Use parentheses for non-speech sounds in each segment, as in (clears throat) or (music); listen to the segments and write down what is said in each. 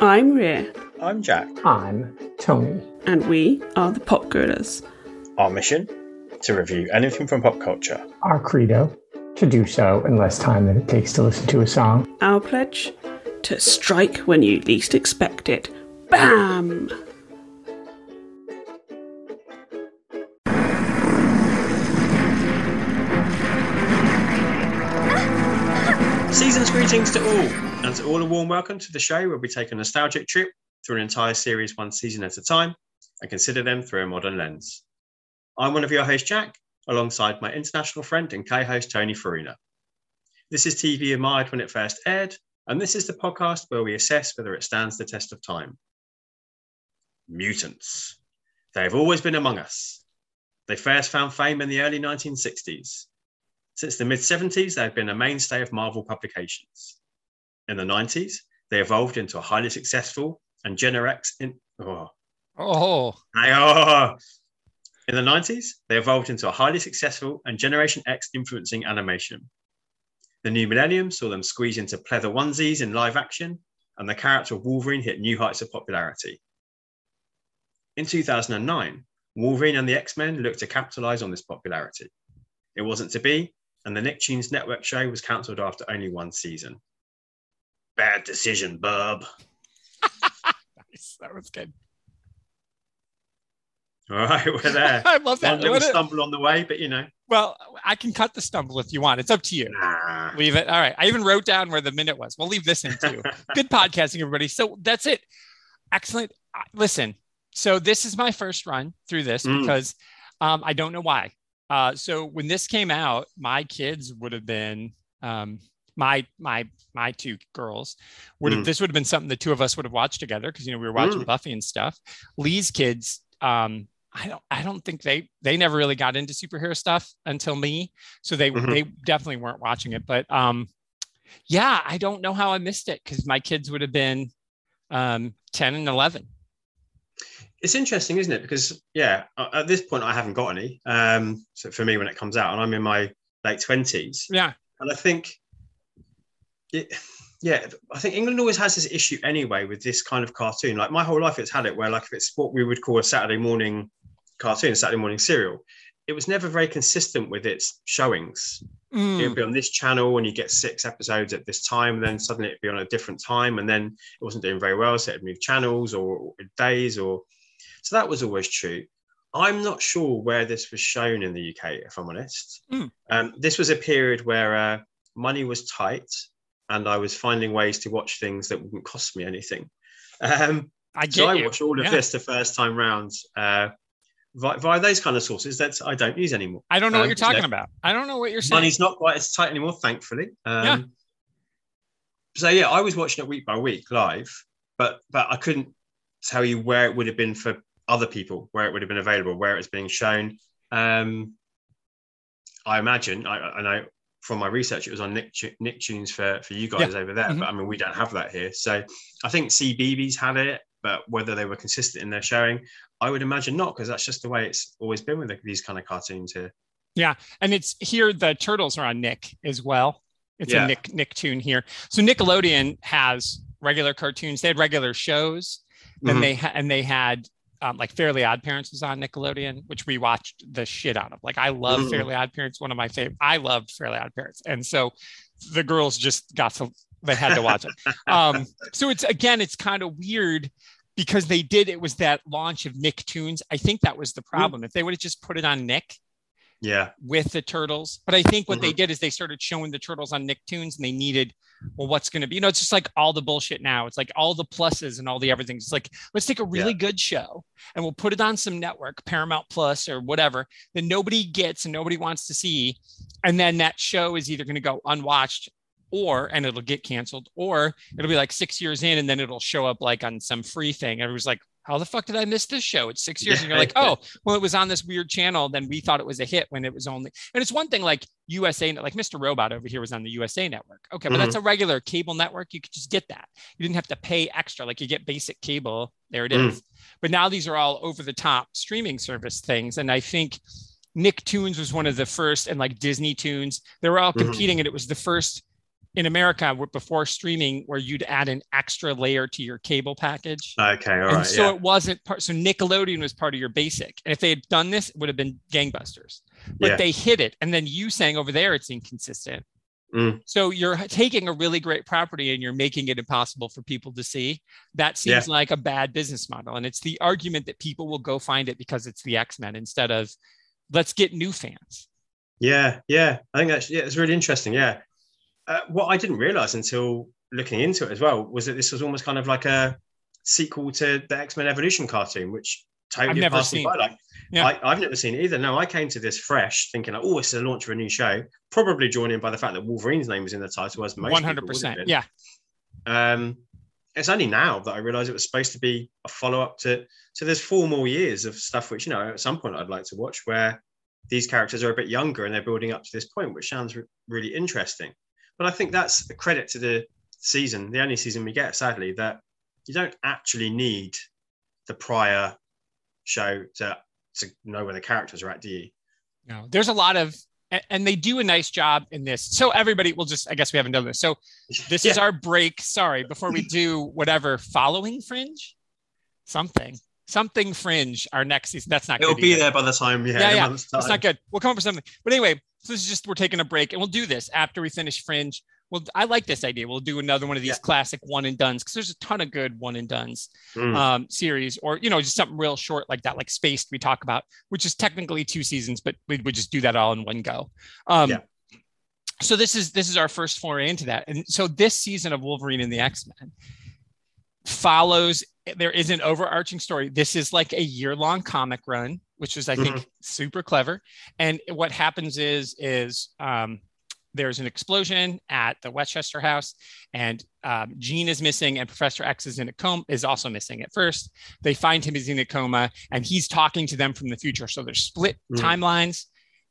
I'm Ria, I'm Jack. I'm Tony. and we are the Pop Gorillas. Our mission to review anything from pop culture. Our credo to do so in less time than it takes to listen to a song. Our pledge to strike when you least expect it. Bam! Season's greetings to all, and to all a warm welcome to the show where we take a nostalgic trip through an entire series one season at a time and consider them through a modern lens. I'm one of your hosts, Jack, alongside my international friend and co-host Tony Farina. This is TV admired when it first aired, and this is the podcast where we assess whether it stands the test of time. Mutants. They have always been among us. They first found fame in the early 1960s. Since the mid 70s, they have been a mainstay of Marvel publications. In the 90s, they evolved into a highly successful and Gen X in oh, Oh, are. Oh. In the 90s, they evolved into a highly successful and Generation X influencing animation. The new millennium saw them squeeze into pleather onesies in live action, and the character of Wolverine hit new heights of popularity. In 2009, Wolverine and the X Men looked to capitalize on this popularity. It wasn't to be, and the Nicktoons Network show was cancelled after only one season. Bad decision, bub. nice. That was good. All right, we're there. (laughs) I love One that. little What a- stumble on the way, but you know, well, I can cut the stumble if you want. It's up to you. nah. Leave it. All right. I even wrote down where the minute was. We'll leave this in too. (laughs) Good podcasting, everybody. So that's it. Excellent. Listen, so this is my first run through this Mm. because um, I don't know why. Uh, so when this came out, my kids would have been um, my my my two girls would have Mm. this would have been something the two of us would have watched together because you know we were watching Mm. Buffy and stuff. Lee's kids, um, I don't I don't think they they never really got into superhero stuff until me, so they Mhm. they definitely weren't watching it. But um, yeah, I don't know how I missed it because my kids would have been um, ten and eleven. It's interesting, isn't it? Because yeah, at this point I haven't got any. Um, so for me, when it comes out, and I'm in my late twenties, Yeah, and I think, it, yeah, I think England always has this issue anyway with this kind of cartoon. Like my whole life, it's had it where like if it's what we would call a Saturday morning cartoon, Saturday morning serial, it was never very consistent with its showings. It Mm, would be on this channel, and you get six episodes at this time, and then suddenly it'd be on a different time, and then it wasn't doing very well, so it'd move channels or days, or so that was always true. I'm not sure where this was shown in the UK, if I'm honest. Hmm. Um, this was a period where uh, money was tight, and I was finding ways to watch things that wouldn't cost me anything. Um, I get so I you. watched all of Yeah. this the first time round uh, via, via those kind of sources that I don't use anymore. I don't know what Um, you're talking about. I don't know what you're saying. money's not quite as tight anymore, thankfully. Um, Yeah. So yeah, I was watching it week by week live, but but I couldn't tell you where it would have been for other people, where it would have been available, where it was being shown. Um, I imagine, I, I know from my research, it was on Nick Nicktoons for for you guys over there, Mhm. but I mean we don't have that here. So I think CBeebies had it, but whether they were consistent in their showing, I would imagine not, because that's just the way it's always been with these kind of cartoons here. Yeah, and it's here the turtles are on Nick as well. It's Yeah. a Nick Nicktoon here. So Nickelodeon has regular cartoons. They had regular shows. Then Mhm. they ha- and they had um, like Fairly Odd Parents was on Nickelodeon, which we watched the shit out of. Like I love Mhm. Fairly Odd Parents, one of my favorite. I loved Fairly Odd Parents, and so the girls just got to they had to watch it. (laughs) um, so it's again, it's kind of weird because they did it was that launch of Nicktoons. I think that was the problem. If they would have just put it on Nick, Yeah. with the turtles. But I think what they Mm-hmm. did is they started showing the turtles on Nicktoons and they needed, well, what's going to be, you know, it's just like all the bullshit now. It's like all the pluses and all the everything. It's like, let's take a really good show and we'll put it on some network, Paramount Plus or whatever, that nobody gets and nobody wants to see. And then that show is either going to go unwatched or, and it'll get canceled, or it'll be like six years in and then it'll show up like on some free thing. Everyone's like, how the fuck did I miss this show? It's six years. And you're like, (laughs) oh, well, it was on this weird channel. Then we thought it was a hit when it was only, and it's one thing like USA, like Mr. Robot over here was on the USA network. Okay, but that's a regular cable network. You could just get that. You didn't have to pay extra. Like you get basic cable. There it is. Mm. But now these are all over the top streaming service things. And I think Nicktoons was one of the first, and like Disney Tunes, they were all Mhm. competing, and it was the first in America before streaming, where you'd add an extra layer to your cable package. Okay, all and right. so yeah. it wasn't part. So Nickelodeon was part of your basic, and if they had done this, it would have been gangbusters. But Yeah. they hid it, and then you saying over there it's inconsistent. Mm. So you're taking a really great property and you're making it impossible for people to see. That seems like a bad business model, and it's the argument that people will go find it because it's the X Men instead of let's get new fans. Yeah, yeah. I think that's yeah, it's really interesting. Yeah. Uh, what I didn't realize until looking into it as well was that this was almost kind of like a sequel to the X Men Evolution cartoon, which totally I've never seen- by. Like, Yeah. I, I've never seen it either. No, I came to this fresh, thinking, like, oh, it's the launch of a new show. Probably drawn in by the fact that Wolverine's name was in the title, as most 100%. Yeah. Um, it's only now that I realised it was supposed to be a follow up to. So there's four more years of stuff which you know at some point I'd like to watch where these characters are a bit younger and they're building up to this point, which sounds re- really interesting. But I think that's a credit to the season, the only season we get, sadly, that you don't actually need the prior show to to know where the characters are at, do you? No, there's a lot of, and they do a nice job in this. So everybody will just, I guess we haven't done this. So (laughs) this is our break. Sorry, before we do whatever following Fringe, something, something Fringe. Our next season. That's not. It'll be there by the time, yeah, Yeah, yeah. That's not good. We'll come up with something. But anyway, so this is just we're taking a break, and we'll do this after we finish Fringe. Well, I like this idea. We'll do another one of these Yeah. classic one and duns because there's a ton of good one and duns Mm. um, series, or you know, just something real short like that, like Spaced we talk about, which is technically two seasons, but we would just do that all in one go. Um, Yeah. So this is this is our first foray into that, and so this season of Wolverine and the X Men follows. There is an overarching story. This is like a year long comic run, which is I think super clever. And what happens is is um, there's an explosion at the Westchester house, and um, Jean is missing, and Professor X is in a coma, is also missing at first. They find him is in a coma, and he's talking to them from the future. So there's split Mm. timelines,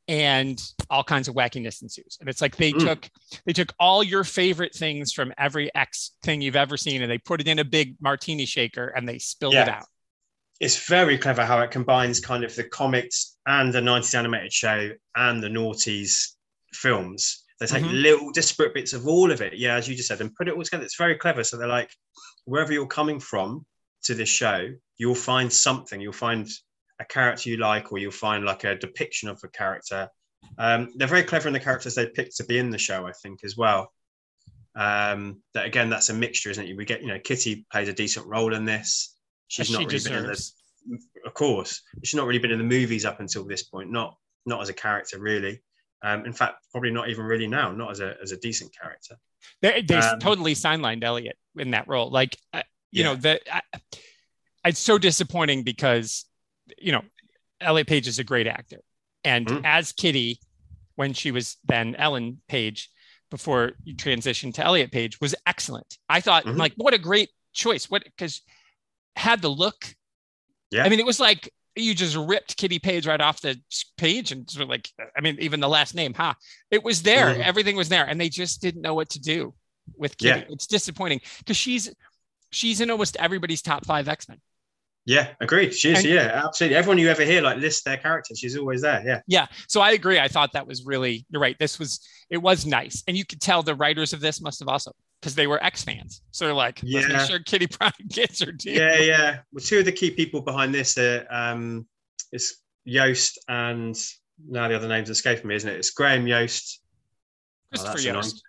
and all kinds of wackiness ensues. And it's like they Mm. took they took all your favorite things from every X thing you've ever seen, and they put it in a big martini shaker, and they spilled it Yeah. out. it's very clever how it combines kind of the comics and the 90s animated show and the noughties films. They take Mhm. little disparate bits of all of it, yeah, as you just said, and put it all together. It's very clever. So they're like, wherever you're coming from to this show, you'll find something. You'll find a character you like, or you'll find like a depiction of a character. Um, they're very clever in the characters they pick to be in the show, I think, as well. Um, that again, that's a mixture, isn't it? We get, you know, Kitty plays a decent role in this. She's As not she really been in the of course she's not really been in the movies up until this point not not as a character really um in fact probably not even really now not as a as a decent character They, they Um, totally sidelined Elliot in that role. Like, uh, you Yeah. know, that I, it's so disappointing because, you know, Elliot Page is a great actor. And Mhm. as Kitty, when she was then Ellen Page, before you transitioned to Elliot Page, was excellent. I thought, Mhm. like, what a great choice. What, because had the look. Yeah. I mean, it was like you just ripped Kitty Page right off the page and sort of like, I mean, even the last name, huh? It was there. Mhm. Everything was there. And they just didn't know what to do with Kitty. Yeah. It's disappointing because she's she's in almost everybody's top five X-Men. Yeah agreed she is And- yeah absolutely everyone you ever hear like list their character she's always there yeah Yeah. So I agree. I thought that was really you're right. This was it was nice. And you could tell the writers of this must have also because they were X fans. So they're like, let's Yeah. make sure Kitty Pryde (laughs) gets her due. yeah yeah well two of the key people behind this are um it's yost and now the other name's escaping me isn't it it's graham yost Christopher that's annoying. Yost.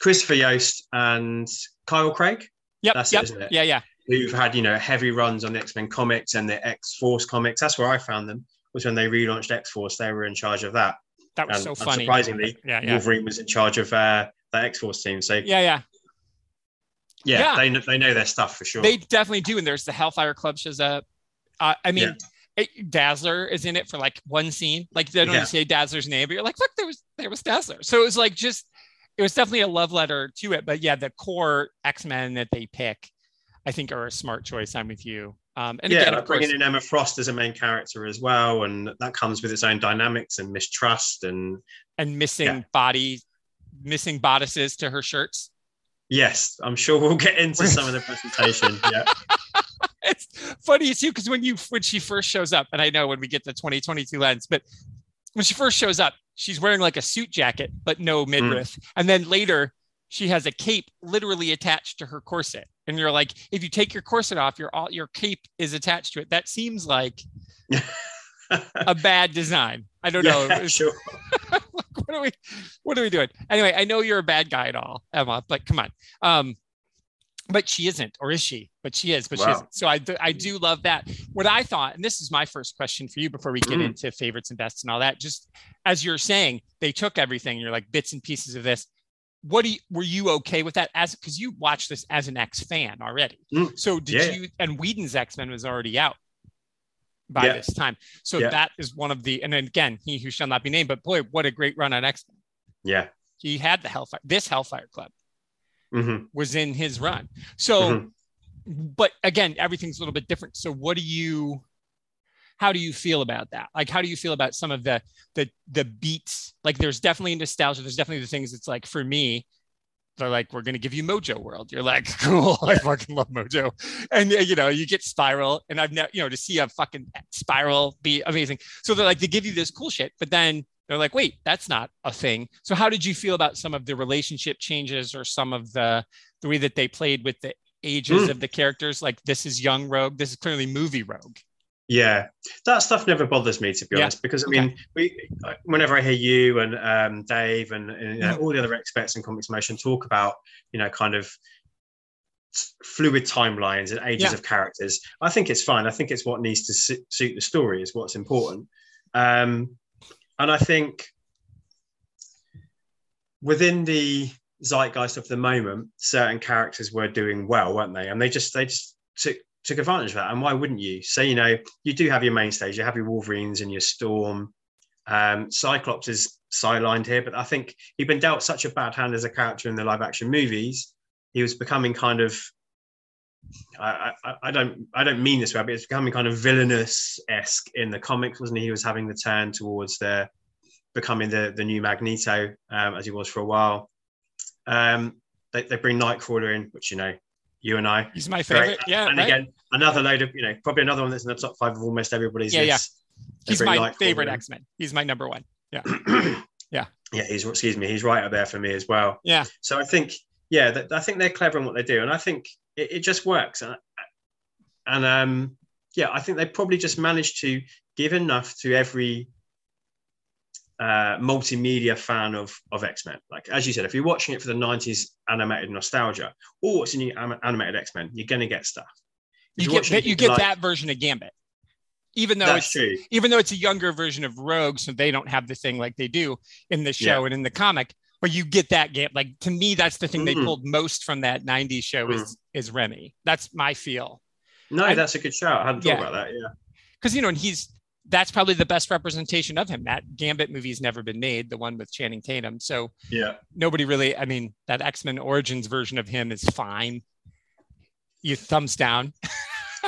christopher yost and kyle craig Yep. That's it, yep. isn't it? Yeah. Yeah. Who've had you know heavy runs on the X Men comics and the X Force comics. That's where I found them. Was when they relaunched X Force. They were in charge of that. That was And so funny. unsurprisingly, Yeah. Yeah. Wolverine was in charge of uh, that X Force team. So yeah, Yeah. Yeah. Yeah. they kn- they know their stuff for sure. They definitely do. And there's the Hellfire Club shows up. Uh, I mean, it, Dazzler is in it for like one scene. Like they don't Yeah. even say Dazzler's name, but you're like, look, there was there was Dazzler. So it was like just it was definitely a love letter to it. But yeah, the core X Men that they pick, I think, are a smart choice. I'm with you. Um, and yeah, again, like of course, bringing in Emma Frost as a main character as well, and that comes with its own dynamics and mistrust. And and missing Yeah. body, missing bodices to her shirts. yes, I'm sure we'll get into some of the presentation. (laughs) Yeah, it's funny too because when you when she first shows up, and I know when we get the 2022 lens, but when she first shows up, she's wearing like a suit jacket but no midriff, and then later she has a cape literally attached to her corset. And you're like, if you take your corset off, your all your cape is attached to it. That seems like (laughs) a bad design. I don't know. Yeah, (laughs) sure. what are we what are we doing? Anyway, I know you're a bad guy at all, Emma, but come on. Um, but she isn't, or is she? But she is, but she isn't. So I, do- I do love that. What I thought, and this is my first question for you before we get Mm. into favorites and bests and all that. Just as you're saying, they took everything. You're like bits and pieces of this. What do you, were you okay with that? As because you watched this as an X fan already. Mm. So did Yeah. you? And Whedon's X Men was already out by Yeah. this time. So Yeah. that is one of the. And then again, he who shall not be named. But boy, what a great run on X Men. Yeah. He had the Hellfire. This Hellfire Club hmm was in his run. So, but again, everything's a little bit different. So, what do you, how do you feel about that? Like, how do you feel about some of the the the beats? Like, there's definitely nostalgia. There's definitely the things. It's like for me, they're like, we're gonna give you Mojo World. You're like, (laughs) cool. (laughs) I fucking love Mojo, and uh, you know, you get Spiral, and I've never, you know, to see a fucking Spiral be amazing. So they're like, they give you this cool shit, but then they're like, wait, that's not a thing. So how did you feel about some of the relationship changes or some of the the way that they played with the ages Mm. of the characters? Like this is young Rogue, this is clearly movie Rogue. Yeah, that stuff never bothers me to be Yeah, honest, because I okay. mean, we whenever I hear you and um, Dave and, and you know, Mhm. all the other experts in comics motion talk about you know kind of fluid timelines and ages Yeah. of characters, I think it's fine. I think it's what needs to su- suit the story is what's important, um, and I think within the zeitgeist of the moment, certain characters were doing well, weren't they? And they just they just took took advantage of that. And why wouldn't you? So you know, you do have your mainstays, you have your Wolverines and your Storm. Um, Cyclops is sidelined here, but I think he'd been dealt such a bad hand as a character in the live action movies. He was becoming kind of I, I, I don't I don't mean this way, but it's becoming kind of villainous esque in the comics, wasn't he? He was having the turn towards the becoming the the new Magneto um, as he was for a while. Um, they, they bring Nightcrawler in, which you know, you and I. He's my favorite. Yeah, and right? again, another load of you know, probably another one that's in the top five of almost everybody's Yeah, yeah. list. He's my favorite. X Men. He's my number one. Yeah. (clears throat) yeah. yeah, he's excuse me, he's right up there for me as well. Yeah. So I think, yeah, that, I think they're clever in what they do, and I think it, it just works. And, and um, yeah, I think they probably just managed to give enough to every uh, multimedia fan of of X Men. Like as you said, if you're watching it for the '90s animated nostalgia, or it's a new animated X Men, you're going to get stuff. If You get watching that you get like- that version of Gambit. Even though it's true. even though it's a younger version of Rogue, so they don't have the thing like they do in the show and in the comic, but you get that game. Like to me, that's the thing they Mhm. pulled most from that 90s show is is Remy. That's my feel. No, I- that's a good shout. I hadn't Yeah. thought about that. Yeah. Because you know, and he's that's probably the best representation of him. That Gambit movie's never been made, the one with Channing Tatum. So Yeah. nobody really, I mean, that X-Men Origins version of him is fine. You thumbs down. (laughs)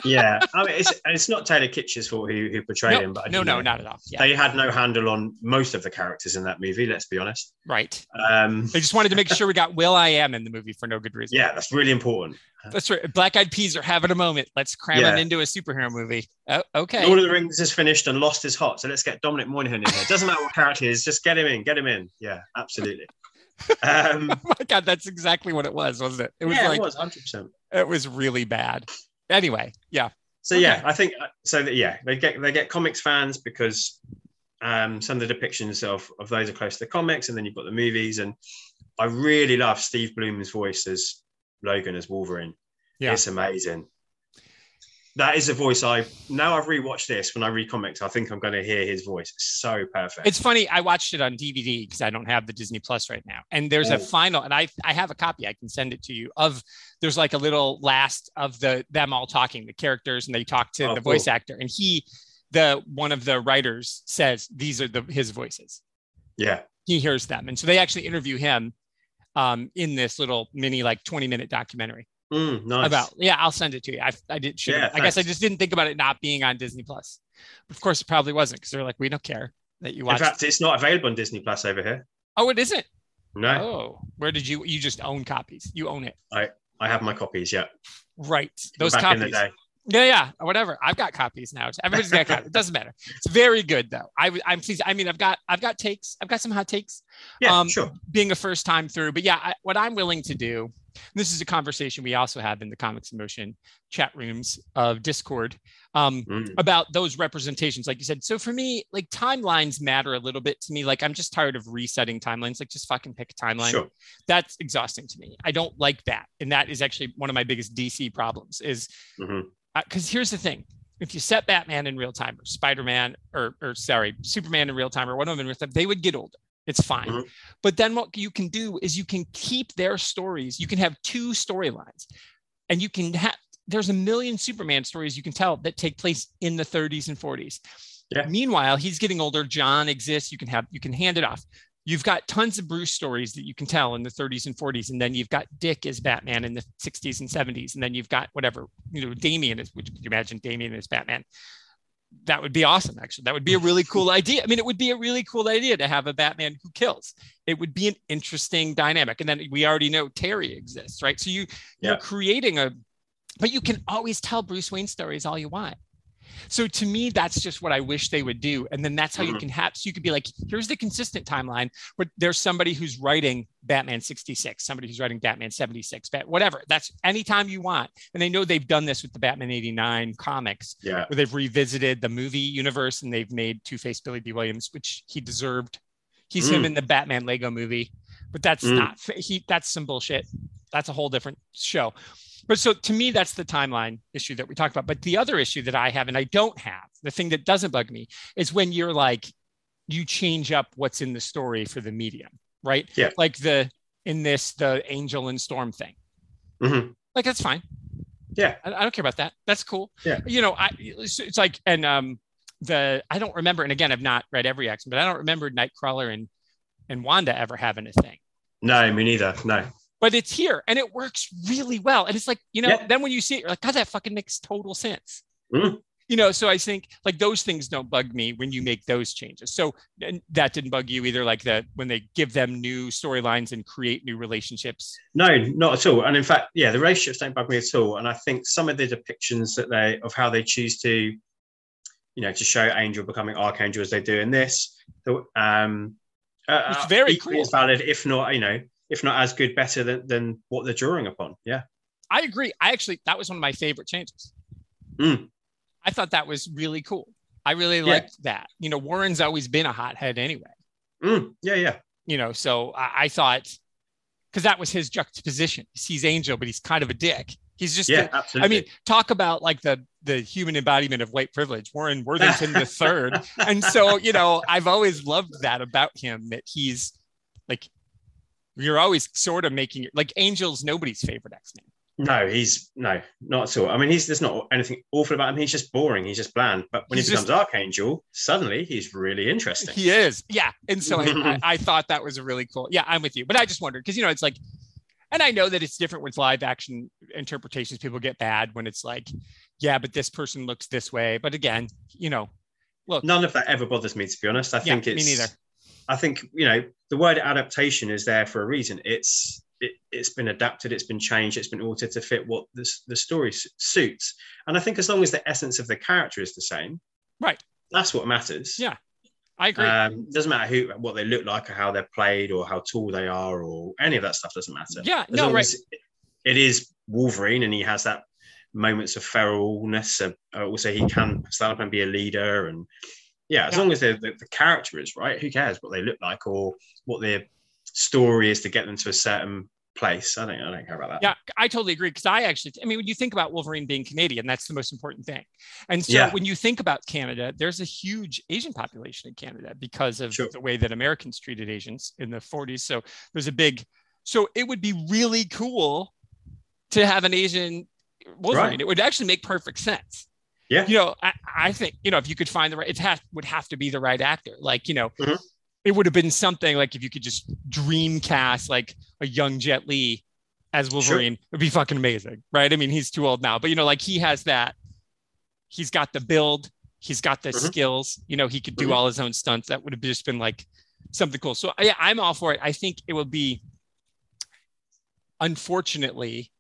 yeah, I mean, it's it's not Taylor Kitsch's fault who who portrayed No, him, but I no, no, know not at all. Yeah, They had no handle on most of the characters in that movie. Let's be honest. right. Um, They just wanted to make sure we got Will I Am in the movie for no good reason. yeah, that's really important. That's right. Black Eyed Peas are having a moment. Let's cram Yeah. it into a superhero movie. Oh, okay. Lord of the Rings is finished and Lost is hot, so let's get Dominic Monaghan in here. Doesn't matter what character he is, just get him in, get him in. Yeah, absolutely. Um, (laughs) oh my god, that's exactly what it was, wasn't it? It was yeah, like it was 100. percent it was really bad. Anyway, yeah. So Okay. yeah, I think uh, so. That yeah, they get they get comics fans because um, some of the depictions of of those are close to the comics, and then you've got the movies. And I really love Steve Blum's voice as Logan as Wolverine. Yeah. It's amazing. That is a voice I now I've rewatched this when I read comics. I think I'm going to hear his voice. It's so perfect. It's funny. I watched it on DVD because I don't have the Disney Plus right now. And there's a Oh. final, and I I have a copy. I can send it to you. Of there's like a little last of the them all talking, the characters, and they talk to Oh, the voice actor. And he, the one of the writers, says these are the his voices. yeah, He hears them, and so they actually interview him um, in this little mini like 20 minute documentary Mm, nice. about. Yeah, I'll send it to you. I I did. Should Yeah, I guess I just didn't think about it not being on Disney Plus. Of course, it probably wasn't because they're like, we don't care that you In watch. fact, it's not available on Disney Plus over here. oh, it isn't. No, Oh, where did you? You just own copies. You own it, I I have my copies. Yeah, right? Those back copies. in. Yeah, yeah, whatever. I've got copies now. Everybody's got copies. It doesn't matter. It's very good though. I, I'm pleased. I mean, I've got I've got takes. I've got some hot takes. Yeah, um, sure. Being a first time through, but yeah, I, what I'm willing to do. This is a conversation we also have in the Comics in Motion chat rooms of Discord um, Mm. about those representations, like you said. So for me, like timelines matter a little bit to me. Like I'm just tired of resetting timelines. Like just fucking pick a timeline Sure. that's exhausting to me. I don't like that. And that is actually one of my biggest DC problems is because here's the thing. If you set Batman in real time or Spider-Man or, or sorry, Superman in real time or one of them in real time, they would get older. It's fine. Mhm. But then what you can do is you can keep their stories. You can have two storylines and you can have, there's a million Superman stories you can tell that take place in the 30s and 40s. Yeah. Meanwhile, he's getting older. Jon exists. You can have, you can hand it off you've got tons of Bruce stories that you can tell in the 30s and 40s, and then you've got Dick as Batman in the 60s and 70s, and then you've got whatever you know Damian is. Would you imagine Damian as Batman? That would be awesome. Actually, that would be a really cool (laughs) idea. I mean, it would be a really cool idea to have a Batman who kills. It would be an interesting dynamic. And then we already know Terry exists, right? So you you're creating a, but you can always tell Bruce Wayne stories all you want. So to me, that's just what I wish they would do. And then that's how you Mhm. can have, so you could be like, here's the consistent timeline, but there's somebody who's writing Batman 66, somebody who's writing Batman 76, Bat, whatever. That's anytime you want. And they know they've done this with the Batman 89 comics, Yeah. where they've revisited the movie universe and they've made Two Face Billy Dee Williams, which he deserved. He's him Mm. in the Batman Lego movie, but that's Mm. not, he, that's some bullshit. That's a whole different show. But so to me, that's the timeline issue that we talked about. But the other issue that I have and I don't have, the thing that doesn't bug me, is when you're like, you change up what's in the story for the medium, right? Yeah. Like the in this the Angel and Storm thing. hmm Like that's fine. Yeah. I, I don't care about that. That's cool. Yeah. You know, I it's, it's like and um the I don't remember, and again, I've not read every X, but I don't remember Nightcrawler and and Wanda ever having a thing No, me neither. No. But it's here and it works really well. And it's like, you know, Yeah. then when you see it, you're like, God, that fucking makes total sense. Mhm. You know, so I think like those things don't bug me when you make those changes. So and that didn't bug you either, like that when they give them new storylines and create new relationships. No, not at all. And in fact, yeah, the relationships don't bug me at all. And I think some of the depictions that they of how they choose to, you know, to show Angel becoming Archangel as they do in this, um, uh, It's very cool. as valid, if not, you know, if not as good, better than, than what they're drawing upon. Yeah. I agree. I actually, that was one of my favorite changes. Mm. I thought that was really cool. I really Yeah. liked that. You know, Warren's always been a hothead anyway. Mm, yeah, yeah. you know so i, I thought because that was his juxtaposition He's angel but he's kind of a dick he's just Yeah, a- absolutely. i mean talk about like the the human embodiment of white privilege warren worthington the (laughs) third and so you know i've always loved that about him that he's like you're always sort of making like angel's nobody's favorite x-men no, he's no, not at all. I mean, he's there's not anything awful about him. He's just boring. He's just bland. But when He's he becomes Archangel, suddenly he's really interesting. he is yeah and so I, (laughs) I, thought that was a really cool yeah i'm with you but i just wondered because you know it's like and i know that it's different with live action interpretations people get bad when it's like yeah but this person looks this way but again you know look None of that ever bothers me, to be honest. I Yeah, think me it's neither. I think you know the word adaptation is there for a reason. It's it, it's been adapted, it's been changed, it's been altered to fit what the the story suits. And I think as long as the essence of the character is the same, Right. that's what matters. Yeah, i agree Um, doesn't matter who what they look like or how they're played or how tall they are or any of that stuff doesn't matter. yeah As no right it is Wolverine and he has that moments of feralness. Uh, uh, also, he can stand up and be a leader. And yeah, as Yeah. long as the, the, character is right, who cares what they look like or what their story is to get them to a certain place? I don't, I don't care about that. Yeah, I totally agree. Because I actually, I mean, when you think about Wolverine being Canadian, that's the most important thing. And so Yeah. when you think about Canada, there's a huge Asian population in Canada because of Sure. the way that Americans treated Asians in the 40s. So there's a big, so it would be really cool to have an Asian Wolverine. Right. It would actually make perfect sense. Yeah. You know, I, I think, you know, if you could find the right, it has, would have to be the right actor. Like, you know, Mhm. it would have been something like if you could just dream cast like a young Jet Li as Wolverine, it'd be fucking amazing, right? I mean, he's too old now, but you know, like he has that. He's got the build, he's got the Mhm. skills. You know, he could do Mhm. all his own stunts. That would have just been like something cool. So yeah, I'm all for it. I think it will be. Unfortunately,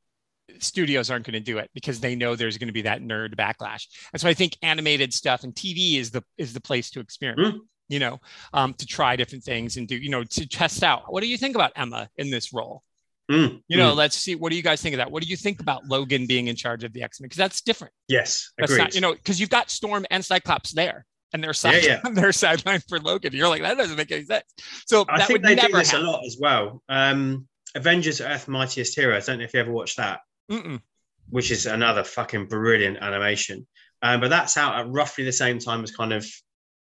studios aren't going to do it because they know there's going to be that nerd backlash. And so I think animated stuff and TV is the is the place to experiment. Mm. You know, um, to try different things and do you know to test out. What do you think about Emma in this role? Mm, You know, mm. let's see. What do you guys think of that? What do you think about Logan being in charge of the X Men? Because that's different. yes, That's agreed. not, you know, because you've got Storm and Cyclops there, and they're side, Yeah, (laughs) they're sideline for Logan. You're like, that doesn't make any sense. So I that think would they do this happen. a lot as well. Um, Avengers Earth Mightiest Heroes. I don't know if you ever watched that, Mm-mm. which is another fucking brilliant animation. Um, but that's out at roughly the same time as kind of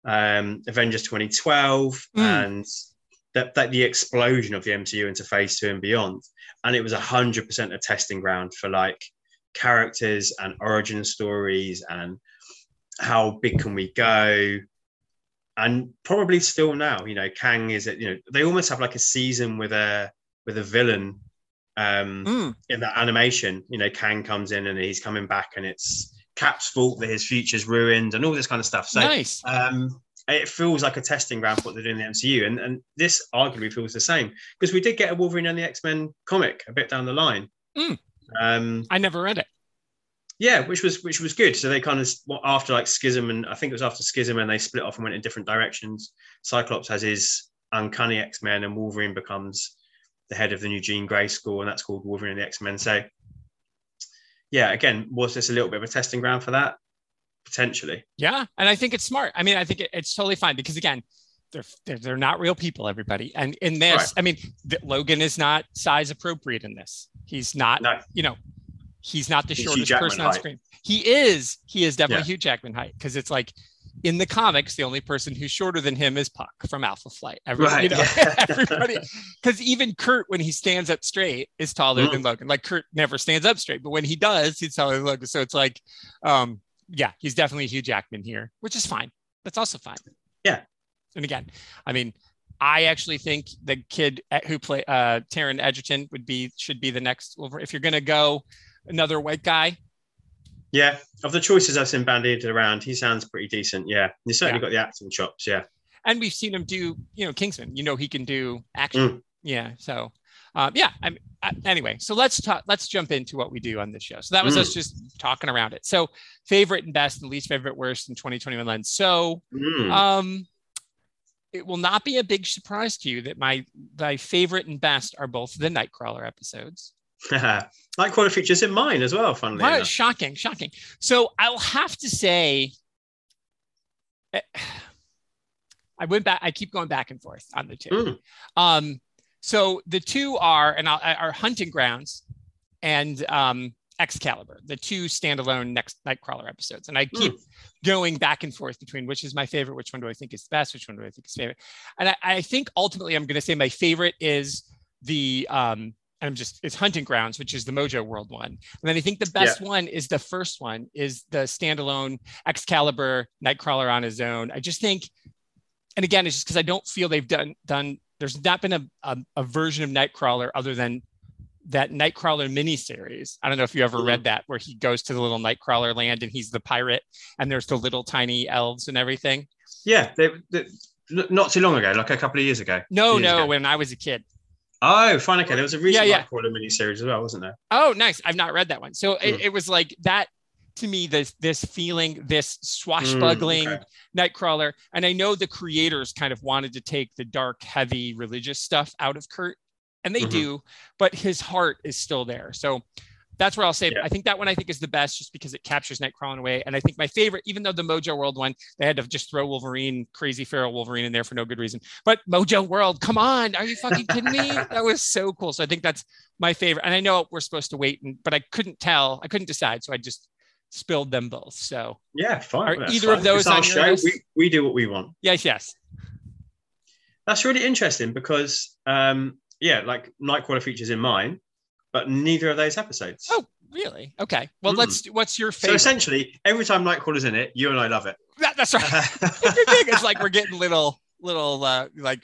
um, Avengers 2012 Mm. and that, that the explosion of the MCU into Phase Two and beyond. And it was hundred percent a testing ground for like characters and origin stories and how big can we go and probably still now you know kang is it you know they almost have like a season with a with a villain um Mm. in that animation you know kang comes in and he's coming back and it's cap's fault that his future's ruined and all this kind of stuff so nice. um it feels like a testing ground for what they're doing in the MCU, and, and this arguably feels the same because we did get a Wolverine and the X Men comic a bit down the line. Mm. Um, I never read it. yeah, which was which was good. So they kind of after like Schism, and I think it was after Schism, and they split off and went in different directions. Cyclops has his uncanny X Men, and Wolverine becomes the head of the new Jean Grey school, and that's called Wolverine and the X Men. So yeah, again, was this a little bit of a testing ground for that? Potentially. Yeah, and I think it's smart. I mean, I think it, it's totally fine because again, they're, they're they're not real people, everybody. And in this, Right. I mean, th- Logan is not size appropriate in this. He's not. No. You know, he's not the He's shortest person on height. screen. He is. He is definitely Yeah. Hugh Jackman height because it's like. In the comics, the only person who's shorter than him is Puck from Alpha Flight. Everybody, Right, you know, (laughs) yeah. (laughs) everybody, because even Kurt, when he stands up straight, is taller Mm. than Logan. Like Kurt never stands up straight, but when he does, he's taller than Logan. So it's like, um, yeah, he's definitely Hugh Jackman here, which is fine. That's also fine. Yeah. And again, I mean, I actually think the kid who play uh Taron Egerton would be should be the next If you're gonna go another white guy, Yeah, of the choices I've seen bandied around, he sounds pretty decent. Yeah, he's certainly Yeah. got the acting chops. Yeah, and we've seen him do, you know, Kingsman. You know, he can do action. Yeah. So, um, yeah. I'm uh, anyway. So let's talk. Let's jump into what we do on this show. So that was Mm. us just talking around it. So favorite and best, and least favorite, worst in 2021 lens. So, Mm. um, it will not be a big surprise to you that my my favorite and best are both the Nightcrawler episodes. (laughs) Nightcrawler features in mine as well. Funnily enough. shocking, shocking. So I'll have to say, (sighs) I went back. I keep going back and forth on the two. Mm. Um, so the two are and I'll, are Hunting Grounds and um, Excalibur, the two standalone next Nightcrawler episodes, and I keep going back and forth between which is my favorite, which one do I think is the best, which one do I think is favorite, and I, I think ultimately I'm going to say my favorite is the um, I'm just it's Hunting Grounds, which is the Mojo World one, and then I think the best one is the first one is the standalone Excalibur Nightcrawler on his own. I just think, and again, it's just because I don't feel they've done done. There's not been a, a, a version of Nightcrawler other than that Nightcrawler miniseries. I don't know if you ever mm-hmm. read that, where he goes to the little Nightcrawler land and he's the pirate, and there's the little tiny elves and everything. Yeah, they, they, not too long ago, like a couple of years ago. No, Years no, ago. when I was a kid. Oh, fine. Okay, there was a recent Yeah, yeah. Nightcrawler miniseries as well, wasn't there? Oh, nice. I've not read that one. So Hmm. it, it was like that to me, this this feeling, this swashbuckling Mm, okay. Nightcrawler. And I know the creators kind of wanted to take the dark, heavy religious stuff out of Kurt, and they Mhm. do, but his heart is still there. So that's where I'll say Yeah. I think that one I think is the best just because it captures Nightcrawler in a way. And I think my favorite, even though the Mojo World one, they had to just throw Wolverine, crazy feral Wolverine in there for no good reason. But Mojo World, come on, are you fucking kidding me? (laughs) that was so cool. So I think that's my favorite. And I know we're supposed to wait, and, but I couldn't tell, I couldn't decide. So I just spilled them both. So Yeah, fine. Are either of those on show. list? We, we do what we want. yes, yes. That's really interesting because, um, yeah, like Nightcrawler features in mine, but neither of those episodes. Oh, really? Okay. Well, Mm. let's. What's your favorite? so essentially, every time Nightcrawler's in it, you and I love it. That- that's right. (laughs) (laughs) it's like we're getting little little uh like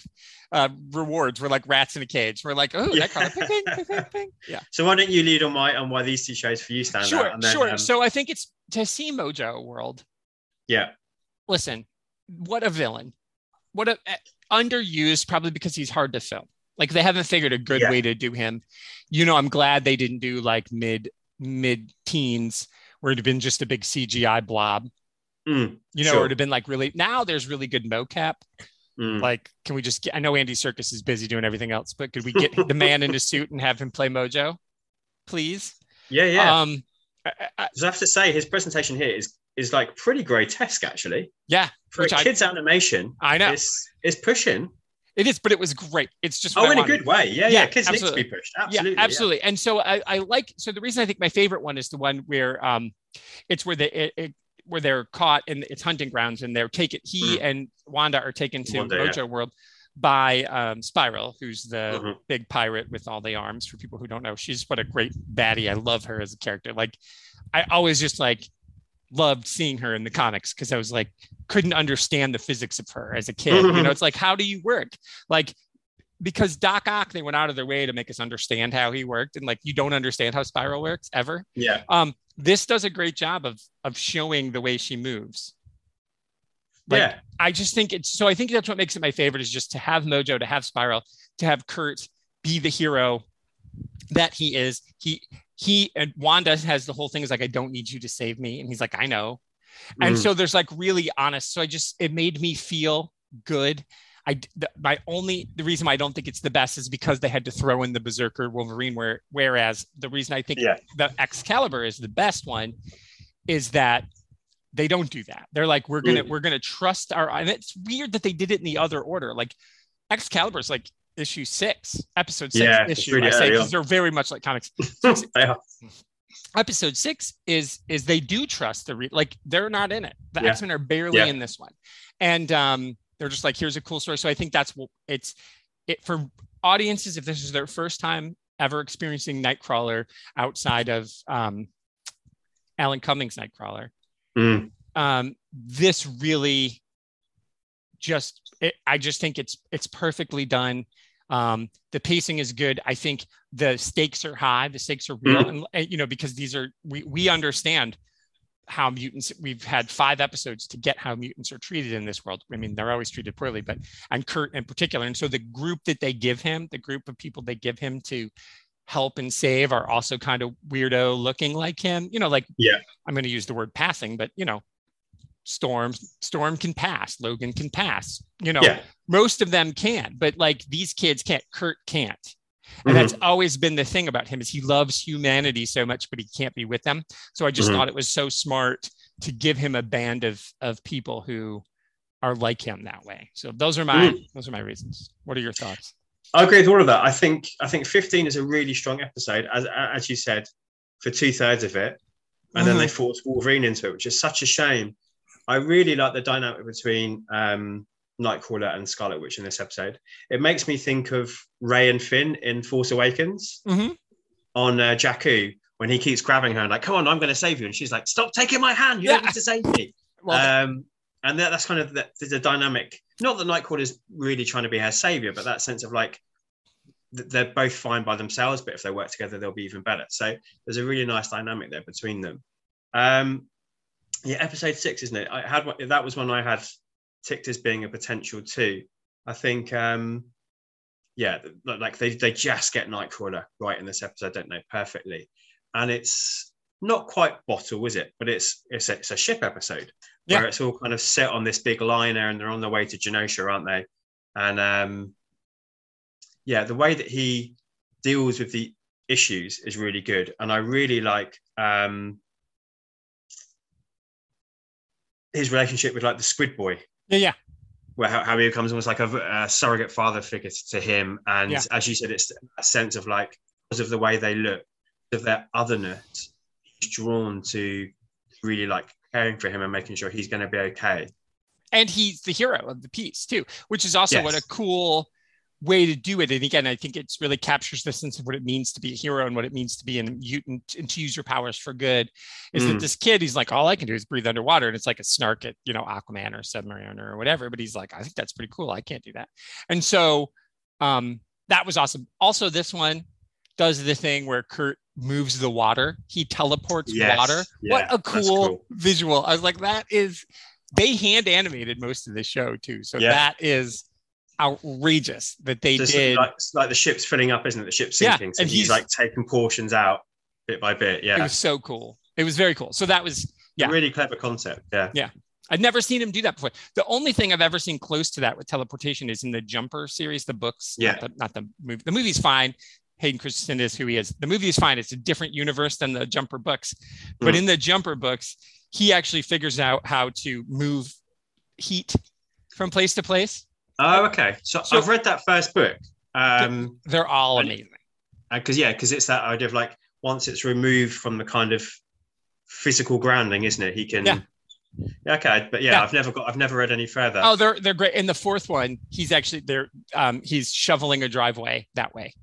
uh rewards we're like rats in a cage we're like oh Yeah. that kind of ping, ping, ping, ping, yeah so why don't you lead on my on why these two shows for you stand sure out? Then, sure um, so i think it's to see mojo world yeah, listen what a villain what a underused probably because he's hard to film Like they haven't figured a good Yeah. way to do him. You know, I'm glad they didn't do like mid mid teens where it'd have been just a big CGI blob. Mm, You know, Sure. it'd have been like really now there's really good mocap. mm. Like, can we just get I know Andy Serkis is busy doing everything else, but could we get (laughs) the man in a suit and have him play Mojo? Please. yeah, yeah. Um I, I, I have to say, his presentation here is is like pretty grotesque, actually. yeah, For a I kids animation, I know it's it's pushing. It is, but it was great. It's just Oh, in a good way. Yeah, Yeah, yeah. Kids absolutely. need to be pushed. Absolutely. yeah, absolutely. And so I, I like so the reason I think my favorite one is the one where um it's where they it, it, where they're caught in its hunting grounds and they're taken he and Wanda are taken to Mm. Wanda, yeah. Mojo World by um Spiral, who's the Mhm. big pirate with all the arms for people who don't know. She's what a great baddie. I love her as a character. Like I always just like loved seeing her in the comics because I was like couldn't understand the physics of her as a kid. you know, it's like how do you work? Like because Doc Ock, they went out of their way to make us understand how he worked, and like you don't understand how Spiral works ever. Yeah. Um, this does a great job of of showing the way she moves. Like, yeah. I just think it's so. I think that's what makes it my favorite is just to have Mojo, to have Spiral, to have Kurt be the hero that he is. He he and Wanda has the whole thing is like, I don't need you to save me, and he's like, I know. And Mm. so there's like really honest. So I just it made me feel good. I the, my only the reason why I don't think it's the best is because they had to throw in the Berserker Wolverine. Where whereas the reason I think Yeah. the Excalibur is the best one is that they don't do that. They're like we're gonna Mm. we're gonna trust our. And it's weird that they did it in the other order. Like Excalibur is like issue six, episode six Yeah, issue. I say because they're very much like comics (laughs) are. episode six is is they do trust the re- like they're not in it the Yeah. x-men are barely Yeah. in this one and um they're just like here's a cool story so i think that's what it's it for audiences if this is their first time ever experiencing nightcrawler outside of um alan cumming's nightcrawler Mm. um this really just it, i just think it's it's perfectly done. Um the pacing is good. I think the stakes are high. The stakes are real. And, and, you know because these are we we understand how mutants we've had five episodes to get how mutants are treated in this world. I mean they're always treated poorly but and kurt in particular. And so the group that they give him the group of people they give him to help and save are also kind of weirdo looking like him. You know like Yeah. i'm going to use the word passing but you know storm storm can pass logan can pass you know Yeah. most of them can but like these kids can't kurt can't and Mhm. that's always been the thing about him is he loves humanity so much but he can't be with them so i just Mhm. thought it was so smart to give him a band of of people who are like him that way so those are my Mm. those are my reasons what are your thoughts I agree with all of that. I think I think 15 is a really strong episode, as as you said, for two thirds of it, and then they forced Wolverine into it, which is such a shame. I really like the dynamic between um, Nightcrawler and Scarlet Witch in this episode. It makes me think of Rey and Finn in Force Awakens Mhm. on uh, Jakku when he keeps grabbing her and like, "Come on, I'm going to save you," and she's like, "Stop taking my hand! You Yeah. don't need to save me." (laughs) um, and that, that's kind of the, the dynamic. Not that Nightcrawler is really trying to be her savior, but that sense of like th- they're both fine by themselves, but if they work together, they'll be even better. So there's a really nice dynamic there between them. Um, yeah, episode six, isn't it? I had that was one I had ticked as being a potential too. I think, um, yeah, like they they just get Nightcrawler right in this episode, I don't they? Perfectly, and it's not quite bottle, is it? But it's it's a, it's a ship episode Yeah. where it's all kind of set on this big liner, and they're on their way to Genosha, aren't they? And um, yeah, the way that he deals with the issues is really good, and I really like um, his relationship with like the Squid Boy yeah yeah where how, how he becomes almost like a, a surrogate father figure to him. And Yeah. as you said, it's a sense of like because of the way they look, of their otherness, he's drawn to really like caring for him and making sure he's going to be okay. and he's the hero of the piece too which is also what a cool way to do it. And again i think it's really captures the sense of what it means to be a hero and what it means to be a mutant and to use your powers for good is that Mm. this kid he's like all i can do is breathe underwater. And it's like a snark at you know aquaman or submariner or whatever but he's like i think that's pretty cool. I can't do that. And so um that was awesome. Also this one does the thing where kurt moves the water. He teleports Yes. water. Yeah, what a cool, cool. visual. I was like that is they hand animated most of the show too. So Yeah. that is outrageous that they Just did. like, like the ship's filling up, isn't it? The ship's Yeah, sinking. so and he's, he's- like taking portions out bit by bit. Yeah. It was so cool. It was very cool. So that was yeah. Really clever concept. Yeah. Yeah. I'd never seen him do that before. The only thing I've ever seen close to that with teleportation is in the Jumper series, the books. Yeah. Not the, not the movie. The movie's fine. Hayden Christensen is who he is. The movie is fine. It's a different universe than the Jumper books. But Mhm. in the Jumper books, he actually figures out how to move heat from place to place. Oh, okay. So, So- I've read that first book. Um, They're all amazing. because yeah, because it's that idea of like once it's removed from the kind of physical grounding, isn't it? He can. Yeah. Okay, but yeah, Yeah. I've never got. I've never read any further. Oh, they're they're great. In the fourth one, he's actually they're um, he's shoveling a driveway that way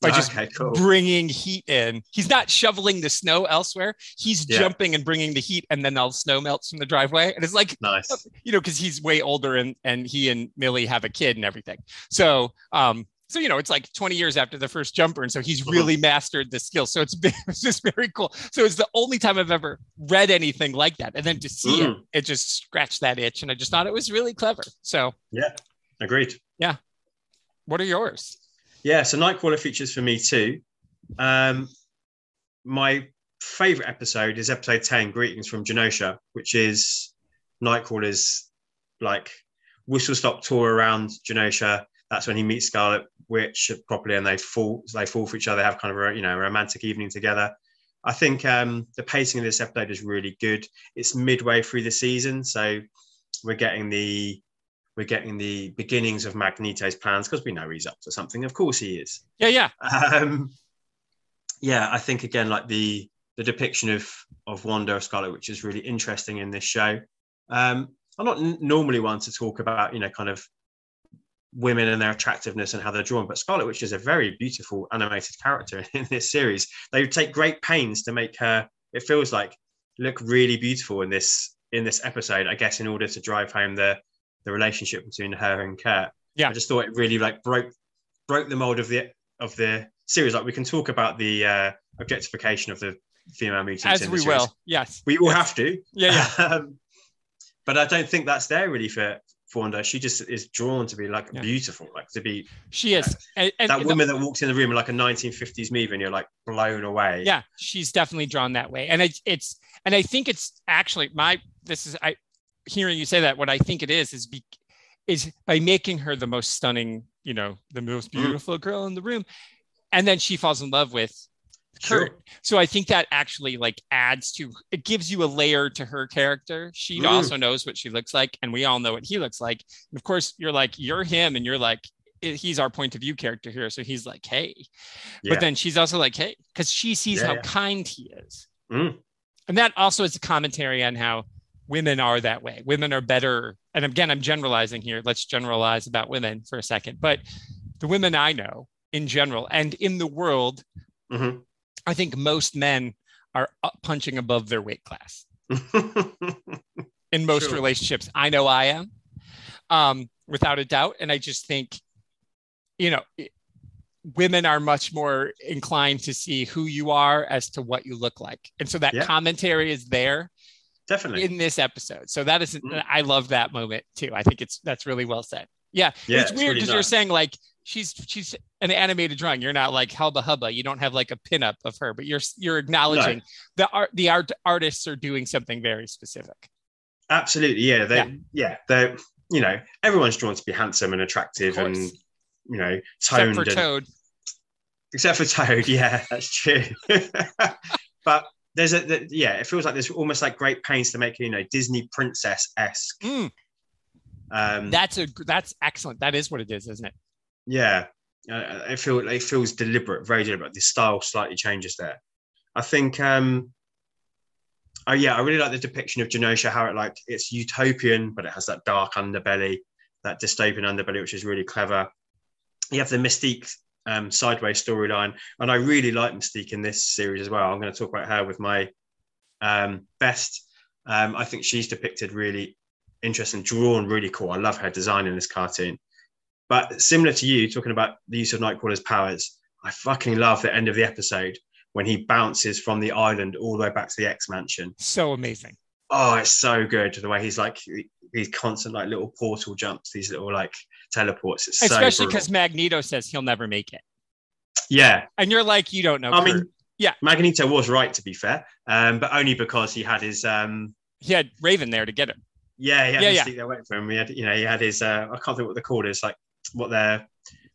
by just okay, cool. bringing heat in. He's not shoveling the snow elsewhere. He's Yeah. jumping and bringing the heat, and then all the snow melts from the driveway. And it's like Nice. you know because he's way older and and he and Millie have a kid and everything. So um so you know it's like 20 years after the first jumper, and so he's Mhm. really mastered the skill. So it's (laughs) been, it's just very cool. So it's the only time I've ever read anything like that, and then to see it, Mm. it just scratched that itch, and I just thought it was really clever. So yeah, Agreed. Yeah, what are yours? Yeah, so Nightcrawler features for me too. Um, my favorite episode is episode 10, Greetings from Genosha, which is Nightcrawler's like whistle stop tour around Genosha. That's when he meets Scarlet Witch properly and they fall they fall for each other, have kind of a you know romantic evening together. I think um, the pacing of this episode is really good. It's midway through the season, so we're getting the we're getting the beginnings of Magneto's plans because we know he's up to something. Of course, he is. Yeah, yeah. Um, yeah, I think again, like the the depiction of of Wanda of Scarlet Witch is really interesting in this show. Um, I'm not n- normally one to talk about, you know, kind of women and their attractiveness and how they're drawn, but Scarlet Witch is a very beautiful animated character (laughs) in this series. They take great pains to make her. It feels like look really beautiful in this in this episode. I guess in order to drive home the the relationship between her and Kurt. Yeah. I just thought it really like broke broke the mold of the of the series. Like we can talk about the uh, objectification of the female mutants As we the series. will. Yes. We all Yes. have to. Yeah, yeah. (laughs) um, but I don't think that's there really for Wanda. She just is drawn to be like Yeah. beautiful, like to be She is. And, and that the- woman that walks in the room like a 1950s movie and you're like blown away. yeah she's definitely drawn that way and it's it's and i think it's actually my this is i hearing you say that what i think it is is be, is by making her the most stunning you know the most Mm. beautiful girl in the room and then she falls in love with Sure. Kurt. So I think that actually like adds to it gives you a layer to her character. She Mm. also knows what she looks like, and we all know what he looks like. And of course, you're like you're him, and you're like he's our point of view character here. So he's like, hey, Yeah. but then she's also like, hey, because she sees Yeah, how yeah. kind he is, Mm. and that also is a commentary on how women are that way. Women are better, and again, I'm generalizing here. Let's generalize about women for a second, but the women I know in general and in the world Mhm. I think most men are punching above their weight class (laughs) in most relationships. I know I am, um, without a doubt. And I just think, you know, it- women are much more inclined to see who you are as to what you look like. And so that Yeah. commentary is there Definitely. in this episode. So that is, Mhm. I love that moment too. I think it's, that's really well said. Yeah. yeah, it's weird really because you're saying like, she's she's an animated drawing. You're not like hubba hubba. You don't have like a pinup of her, but you're you're acknowledging the art the art artists are doing something very specific. Absolutely, yeah. They, Yeah. yeah, they're you know everyone's drawn to be handsome and attractive and you know toned. Except for and, Toad. except for Toad. (laughs) Yeah, that's true. (laughs) but there's a the, yeah, it feels like there's almost like great pains to make you know Disney princess esque. Mm, Um, that's a that's excellent. That is what it is, isn't it? yeah, uh, it feel it feels deliberate, very deliberate. The style slightly changes there. I think. um Oh yeah, I really like the depiction of Genosha. How it like it's utopian, but it has that dark underbelly, that dystopian underbelly, which is really clever. You have the Mystique um, sideways storyline, and I really like Mystique in this series as well. I'm going to talk about her with my um, best. Um, I think she's depicted really interesting, drawn really cool. I love her design in this cartoon. But similar to you, talking about the use of Nightcrawler's powers, I fucking love the end of the episode when he bounces from the island all the way back to the X Mansion. So amazing. Oh, it's so good the way he's like these constant like little portal jumps, these little like teleports. It's Especially because Magneto says he'll never make it. yeah, And you're like, you don't know. I Kurt. mean, Yeah. Magneto was right to be fair, um, but only because he had his um, he had Raven there to get him. yeah, he had Yeah, his yeah. there waiting for him. He had, you know, he had his uh, I can't think what they're called. It's like what their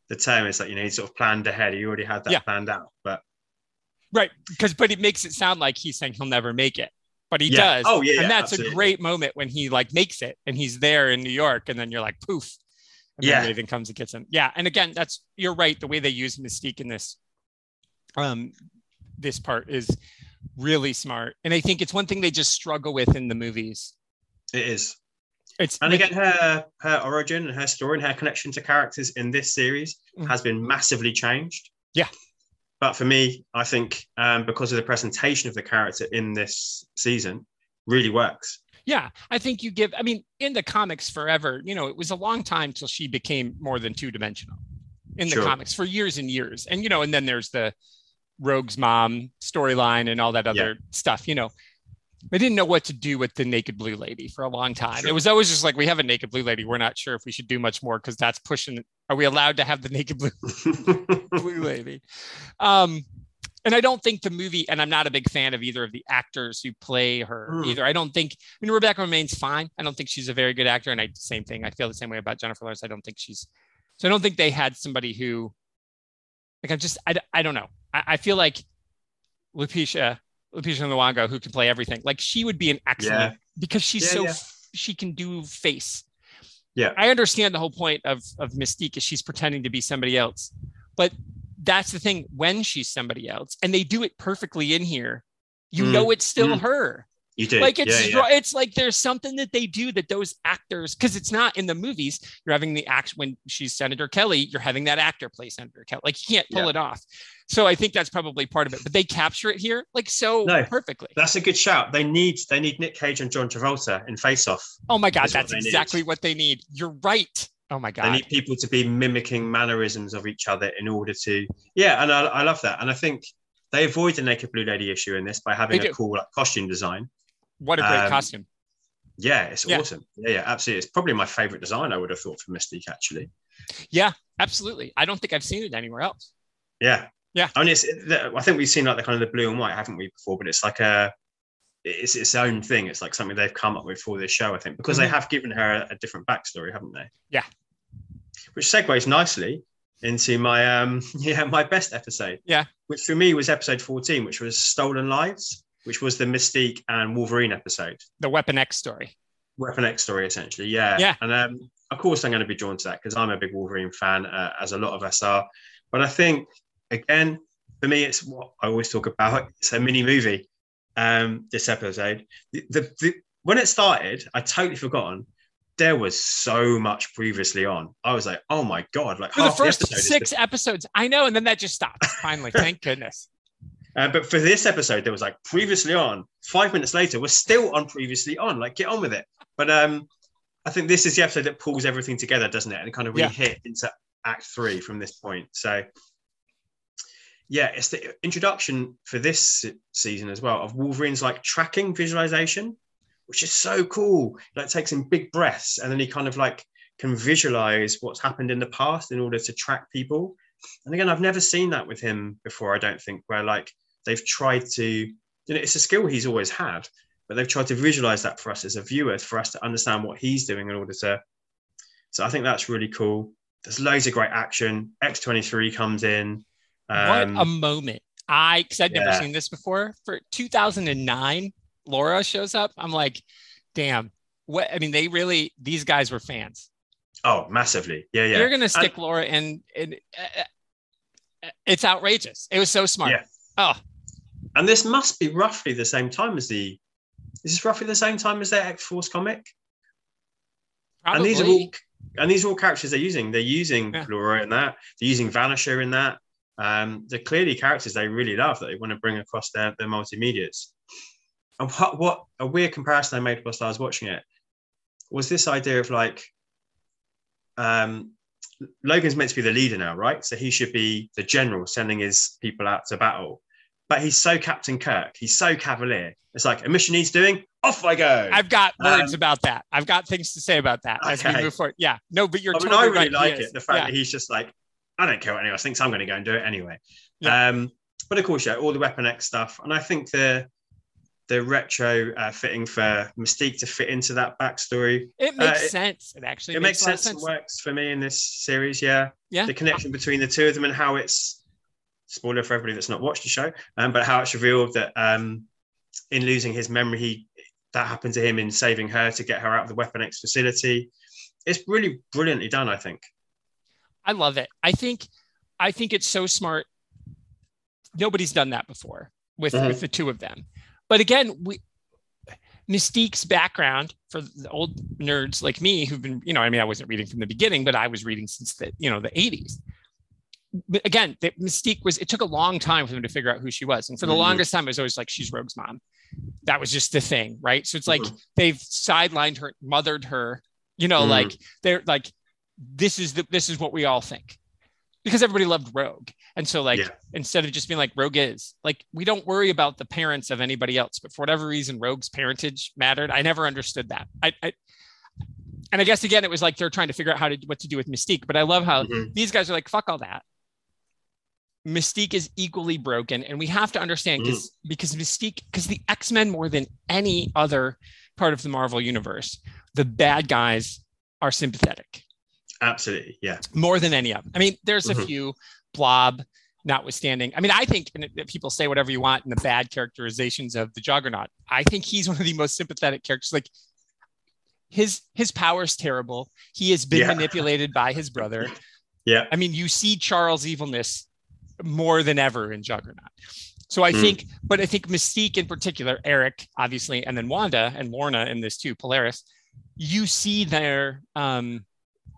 the term is like, you know, he sort of planned ahead. He already had that Yeah. planned out, but Right. Because, but it makes it sound like he's saying he'll never make it, but he Yeah. does. Oh, yeah, And that's absolutely. a great moment when he like makes it and he's there in New York. And then you're like, poof. And Yeah. Raven comes and gets him. Yeah. And again, that's, you're right. The way they use Mystique in this, um, this part is really smart. And I think it's one thing they just struggle with in the movies. it is. It's And again, her her origin and her story and her connection to characters in this series Mhm. has been massively changed. Yeah. But for me, I think um, because of the presentation of the character in this season, really works. Yeah, I think you give. I mean, in the comics forever, you know, it was a long time till she became more than two dimensional in the Sure. comics for years and years. And you know, and then there's the Rogue's mom storyline and all that other stuff. You know, I didn't know what to do with the naked blue lady for a long time. It was always just like we have a naked blue lady. We're not sure if we should do much more because that's pushing. Are we allowed to have the naked blue (laughs) blue lady. Um, and I don't think the movie, and I'm not a big fan of either of the actors who play her Mm. either. I don't think, I mean, Rebecca Romijn's fine. I don't think she's a very good actor. And I, same thing. I feel the same way about Jennifer Lawrence. I don't think she's, so I don't think they had somebody who, like, I'm just, I, I don't know. I, I feel like Lupisha, Lupita Nyong'o, who can play everything, like she would be an excellent, because she's Yeah, so, yeah. she can do face. Yeah. I understand the whole point of of Mystique is she's pretending to be somebody else, but that's the thing when she's somebody else, and they do it perfectly in here. You Mm, know it's still mm. her. you do. Like it's yeah, yeah. it's like there's something that they do that those actors because it's not in the movies. You're having the act when she's Senator Kelly. You're having that actor play Senator Kelly. Like you can't pull Yeah. it off. So I think that's probably part of it. But they capture it here like so No. perfectly. That's a good shout. They need they need Nick Cage and John Travolta in Face Off. Oh my god, That's what they need. exactly what they need. You're right. Oh my god! They need people to be mimicking mannerisms of each other in order to yeah, and I, I love that. And I think they avoid the naked blue lady issue in this by having a cool like, costume design. what a great um, costume. Yeah, it's Yeah. awesome. Yeah, yeah, absolutely. It's probably my favorite design. I would have thought for Mystique actually. Yeah, absolutely. I don't think I've seen it anywhere else. Yeah, Yeah. Only it's, I think we've seen like the kind of the blue and white, haven't we, before? But it's like a, it's its own thing. It's like something they've come up with for this show, I think, because they have given her a, a different backstory, haven't they? Mm-hmm. Yeah. Which segues nicely into my um (laughs) yeah my best episode. Yeah. Which for me was episode fourteen, which was Stolen Lives, which was the Mystique and Wolverine episode. The Weapon X story. Weapon X story, essentially. Yeah. Yeah. And um, of course, I'm going to be drawn to that because I'm a big Wolverine fan, uh, as a lot of us are. But I think, again, for me, it's what I always talk about. It's a mini movie. Um, this episode, the, the, the when it started, I totally forgotten. There was so much previously on. I was like, oh my god! Like For the first episode is six episodes. I know, and then that just stopped. Finally, thank (laughs) goodness. Uh, but for this episode, there was like previously on. Five minutes later, we're still on previously on. Like, get on with it. But um, I think this is the episode that pulls everything together, doesn't it? And kind of really Yeah. hit into Act Three from this point. So, yeah, it's the introduction for this season as well of Wolverine's like tracking visualization, which is so cool. Like, takes in big breaths, and then he kind of like can visualize what's happened in the past in order to track people. And again, I've never seen that with him before. I don't think where like they've tried to, you know, it's a skill he's always had, but they've tried to visualize that for us as a viewer, for us to understand what he's doing in order to. So I think that's really cool. There's loads of great action. X23 comes in. Um, what a moment. I, because I'd never seen this before. For 2009, Laura shows up. I'm like, damn. What? I mean, they really, these guys were fans. oh, massively. Yeah, yeah. You're going to stick Laura in, and uh, uh, it's outrageous. It was so smart. Yeah. Oh, And this must be roughly the same time as the. this Is this roughly the same time as their X Force comic? probably. And these are all and these are all characters they're using. They're using Yeah. Laura in that. They're using Vanisher in that. Um, they're clearly characters they really love that they want to bring across their, their multimedias. And what what a weird comparison I made whilst I was watching it was this idea of like um Logan's meant to be the leader now, right? So he should be the general sending his people out to battle. But he's so Captain Kirk, he's so cavalier. It's like a mission needs doing, off I go. I've got words Um, about that. I've got things to say about that as we move forward. Yeah, no, but you're I mean, totally I really right. like it. The fact Yeah. that he's just like, I don't care what anyone else thinks. I'm going to go and do it anyway. Yeah. Um, but of course, yeah, all the Weapon X stuff, and I think the the retro uh, fitting for Mystique to fit into that backstory. it makes uh, it- sense. It actually It makes, makes a lot of sense, and sense. works for me in this series. Yeah, Yeah. The connection between the two of them and how it's spoiler for everybody that's not watched the show, um, but how it's revealed that um, in losing his memory, he that happened to him in saving her to get her out of the Weapon X facility. It's really brilliantly done, I think. I love it. I think I think it's so smart. Nobody's done that before with Mhm. with the two of them. But again, we Mystique's background for the old nerds like me who've been, you know, I mean, I wasn't reading from the beginning, but I was reading since the, you know, the 80s. But again, the Mystique was, it took a long time for them to figure out who she was. And for the Mhm. longest time, it was always like, she's Rogue's mom. That was just the thing, right? So it's like Mhm. they've sidelined her, mothered her, you know, Mhm. like they're like, this is the, this is what we all think because everybody loved Rogue. And so like, Yeah. instead of just being like Rogue is like, we don't worry about the parents of anybody else, but for whatever reason, Rogue's parentage mattered. I never understood that. I, I and I guess again, it was like they're trying to figure out how to what to do with Mystique. But I love how Mhm. these guys are like, fuck all that. Mystique is equally broken, and we have to understand because because Mystique because the X Men more than any other part of the Marvel universe, the bad guys are sympathetic Absolutely, yeah. more than any of them. I mean, there's a Mhm. few blob notwithstanding. I mean, I think and people say whatever you want in the bad characterizations of the Juggernaut. I think he's one of the most sympathetic characters. Like his his power's terrible. He has been Yeah. manipulated by his brother. (laughs) Yeah. I mean, you see Charles' evilness more than ever in Juggernaut. So I Mm. think, but I think Mystique in particular, Erik, obviously, and then Wanda and Lorna in this too, Polaris, you see their um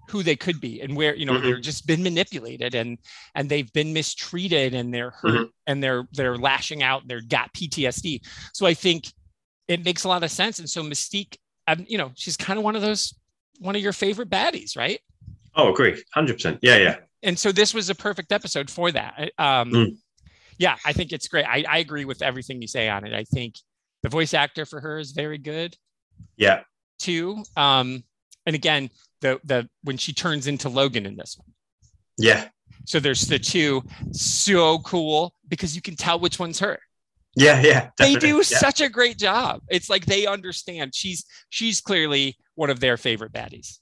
who they could be and where you know Mhm. they're just been manipulated and and they've been mistreated and they're hurt and they're they're lashing out they're got ptsd so i think it makes a lot of sense and so mystique um, you know she's kind of one of those one of your favorite baddies right Oh, agree, hundred percent. Yeah, yeah. and so this was a perfect episode for that um Mm. yeah i think it's great I, I agree with everything you say on it i think the voice actor for her is very good Yeah. too um and again the the when she turns into logan in this one Yeah. So there's the two, so cool because you can tell which one's her. Yeah. Yeah. They do Yeah. such a great job. It's like they understand. She's she's clearly one of their favorite baddies.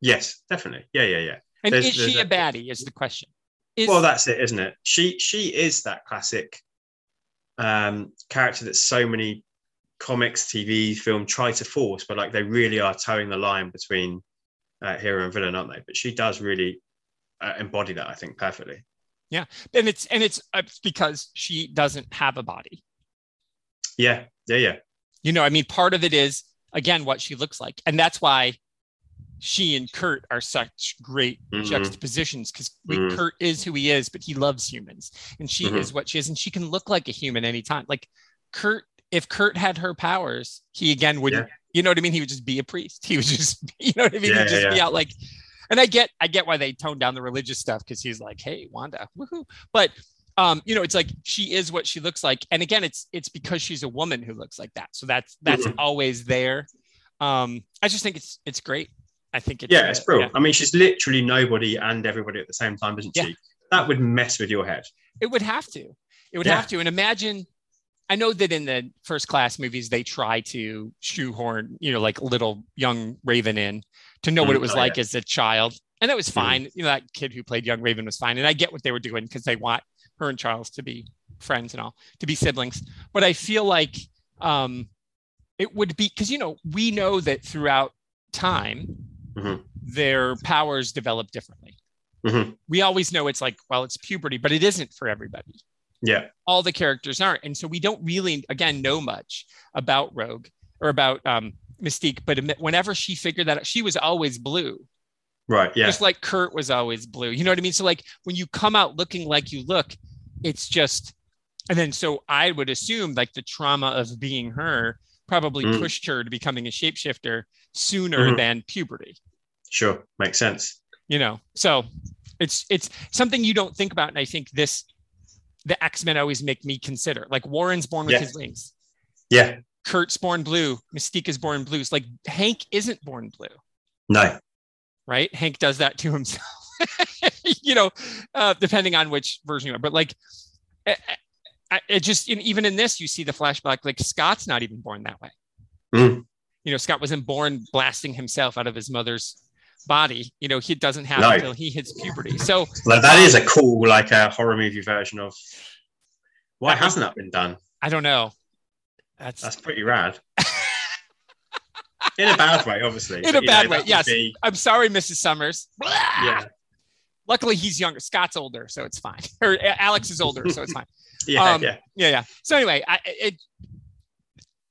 Yes, definitely. Yeah, yeah, yeah. And There's- is she there's a a- baddie? Is the question. Is, Well, that's it, isn't it? She she is that classic um, character that so many comics, TV, film try to force, but like they really are towing the line between uh, hero and villain, aren't they? But she does really uh, embody that, I think, perfectly. Yeah, and it's and it's uh, because she doesn't have a body. Yeah, yeah, yeah. You know, I mean, part of it is again what she looks like, and that's why she and Kurt are such great Mhm. juxtapositions because Mhm. Kurt is who he is, but he loves humans, and she Mhm. is what she is, and she can look like a human anytime. Like Kurt, if Kurt had her powers, he again wouldn't. You know what I mean? He would just be a priest. He would just, (laughs) you know what I mean? Yeah, He'd just yeah, be yeah. out like. And I get, I get why they toned down the religious stuff because he's like, "Hey, Wanda, woohoo!" But um, you know, it's like she is what she looks like, and again, it's it's because she's a woman who looks like that. So that's that's Mhm. always there. Um, I just think it's it's great. I think it's Yeah, uh, it's brilliant. I mean, she's literally nobody and everybody at the same time, isn't Yeah. she? That would mess with your head. It would have to. It would Yeah. have to. And imagine, I know that in the first class movies, they try to shoehorn, you know, like little young Raven in to know what Mm, it was oh, like as a child. And that was Mhm. fine. You know, that kid who played young Raven was fine. And I get what they were doing because they want her and Charles to be friends and all, to be siblings. But I feel like um, it would be because, you know, we know that throughout time, Mhm. their powers develop differently. Mhm. We always know it's like, well, it's puberty, but it isn't for everybody Yeah, all the characters aren't. And so we don't really, again, know much about Rogue or about um, Mystique. But whenever she figured that out, she was always blue, right. Yeah, just like Kurt was always blue. You know what I mean? So, like, when you come out looking like you look, it's just, and then so I would assume like the trauma of being her probably Mm. pushed her to becoming a shapeshifter sooner Mhm. than puberty, sure. Makes sense. you know? So it's, it's something you don't think about. And I think this, the X Men always make me consider like Warren's born with Yeah. his wings. Yeah, Kurt's born blue, Mystique is born blue. It's like Hank isn't born blue, No. right? Hank does that to himself, (laughs) you know, uh, depending on which version you are. But like, it, it just even in this, you see the flashback. Like Scott's not even born that way. Mm. You know, Scott wasn't born blasting himself out of his mother's body. You know, he doesn't have No. until he hits puberty. So Like that is a cool, like a horror movie version of. Why hasn't that been done? I don't know. That's, That's pretty rad. In a bad way, obviously. In a but, you bad know, way, yes. be- I'm sorry, Mrs. Summers. yeah, Luckily, he's younger. Scott's older, so it's fine. (laughs) Or Alex is older, so it's fine. (laughs) yeah, Um, yeah. Yeah, yeah. So anyway, I it,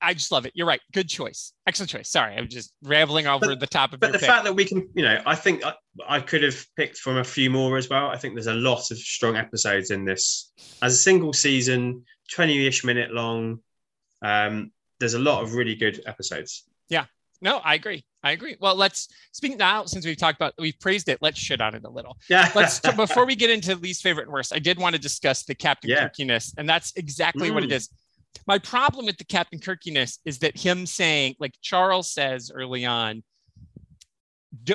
I just love it. You're right. Good choice. Excellent choice. Sorry, I'm just rambling over the top of But your the pick. fact that we can, you know, I think I, I could have picked from a few more as well. I think there's a lot of strong episodes in this. As a single season, 20 ish minute long, um, there's a lot of really good episodes. Yeah. No, I agree. I agree. Well, let's speak now since we've talked about we've praised it. Let's shit on it a little. Yeah. Let's (laughs) before we get into least favorite and worst. I did want to discuss the Captain Yeah. Kirkiness, and that's exactly what it Mm. is. My problem with the Captain Kirkiness is that him saying, like Charles says early on,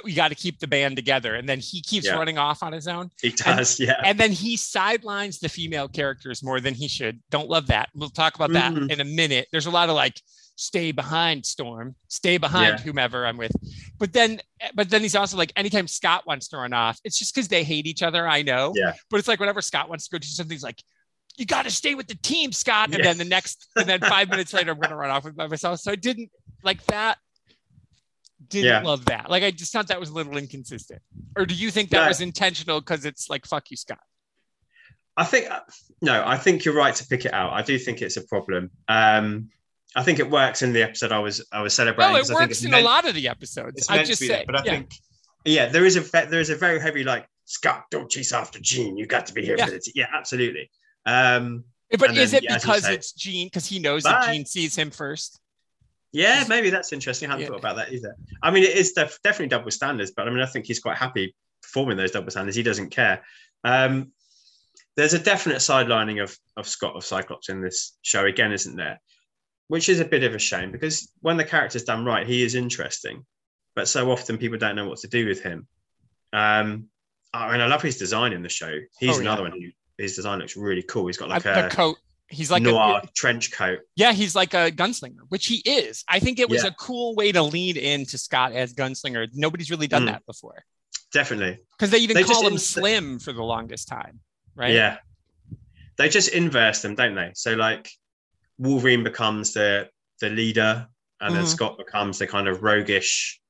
we got to keep the band together, and then he keeps Yeah. running off on his own. he does. yeah. and then he sidelines the female characters more than he should. Don't love that. We'll talk about that Mhm. in a minute. There's a lot of like, stay behind Storm, stay behind Yeah. whomever I'm with. But then, but then he's also like, anytime Scott wants to run off, it's just because they hate each other. I know. Yeah. But it's like whenever Scott wants to go do something, he's like, you got to stay with the team, Scott. And Yeah. then the next, and then five (laughs) minutes later, I'm going to run off with by myself. So I didn't like that. Didn't Yeah. love that. Like I just thought that was a little inconsistent. Or do you think that No. was intentional because it's like fuck you, Scott? I think no, I think you're right to pick it out. I do think it's a problem. Um, I think it works in the episode I was I was celebrating. Well, it 'cause I think works in meant- a lot of the episodes. I just say, there, but I yeah. think yeah, there is a there is a very heavy like Scott, don't chase after Jean. You got to be here Yeah. for the team. Yeah, absolutely. Um, but is then, it yeah, because say- it's Jean? Because he knows that Bye. Jean sees him first. yeah, maybe that's interesting. I hadn't Yeah. thought about that either. I mean, it is def- definitely double standards, but I mean, I think he's quite happy performing those double standards. He doesn't care. Um, there's a definite sidelining of of Scott of Cyclops in this show again, isn't there? Which is a bit of a shame because when the character's done right, he is interesting, but so often people don't know what to do with him. Um, I mean, I love his design in the show. He's Oh, yeah. another one who his design looks really cool. He's got like the a coat. He's like noir a, trench coat. yeah, he's like a gunslinger, which he is. I think it was Yeah. a cool way to lead into Scott as gunslinger. Nobody's really done Mm. that before Definitely. because they even They call him Slim for the longest time, right? Yeah. They just inverse them, don't they? So like Wolverine becomes the the leader and then Mhm. Scott becomes the kind of roguish,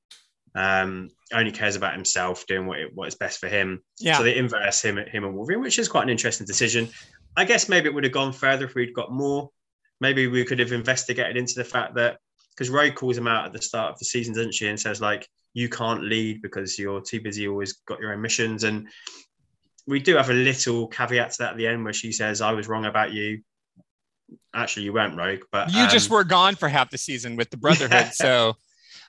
um, only cares about himself, doing what it, what is best for him. yeah. So they inverse him him and Wolverine, which is quite an interesting decision. I guess maybe it would have gone further if we'd got more. Maybe we could have investigated into the fact that because Ray calls him out at the start of the season, doesn't she, and says like you can't lead because you're too busy, always got your own missions. And we do have a little caveat to that at the end where she says, "I was wrong about you." Actually, you weren't rogue, but you just um, were gone for half the season with the Brotherhood, (laughs) so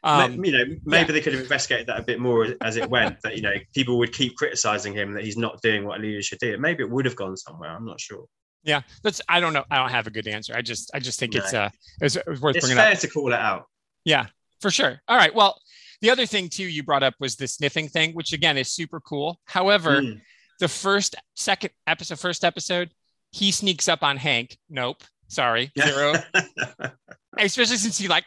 um, you know, maybe they could have investigated that a bit more as it went. That you know, people would keep criticizing him that he's not doing what a leader should do. Maybe it would have gone somewhere. I'm not sure. yeah. That's I don't know. I don't have a good answer. I just I just think it's No. uh it was, worth It's bringing up. fair to call it out. Yeah, for sure. All right. Well, the other thing too you brought up was the sniffing thing, which again is super cool. However, Mm. the first second episode, first episode, he sneaks up on Hank. Nope. Sorry, zero. (laughs) Especially since he like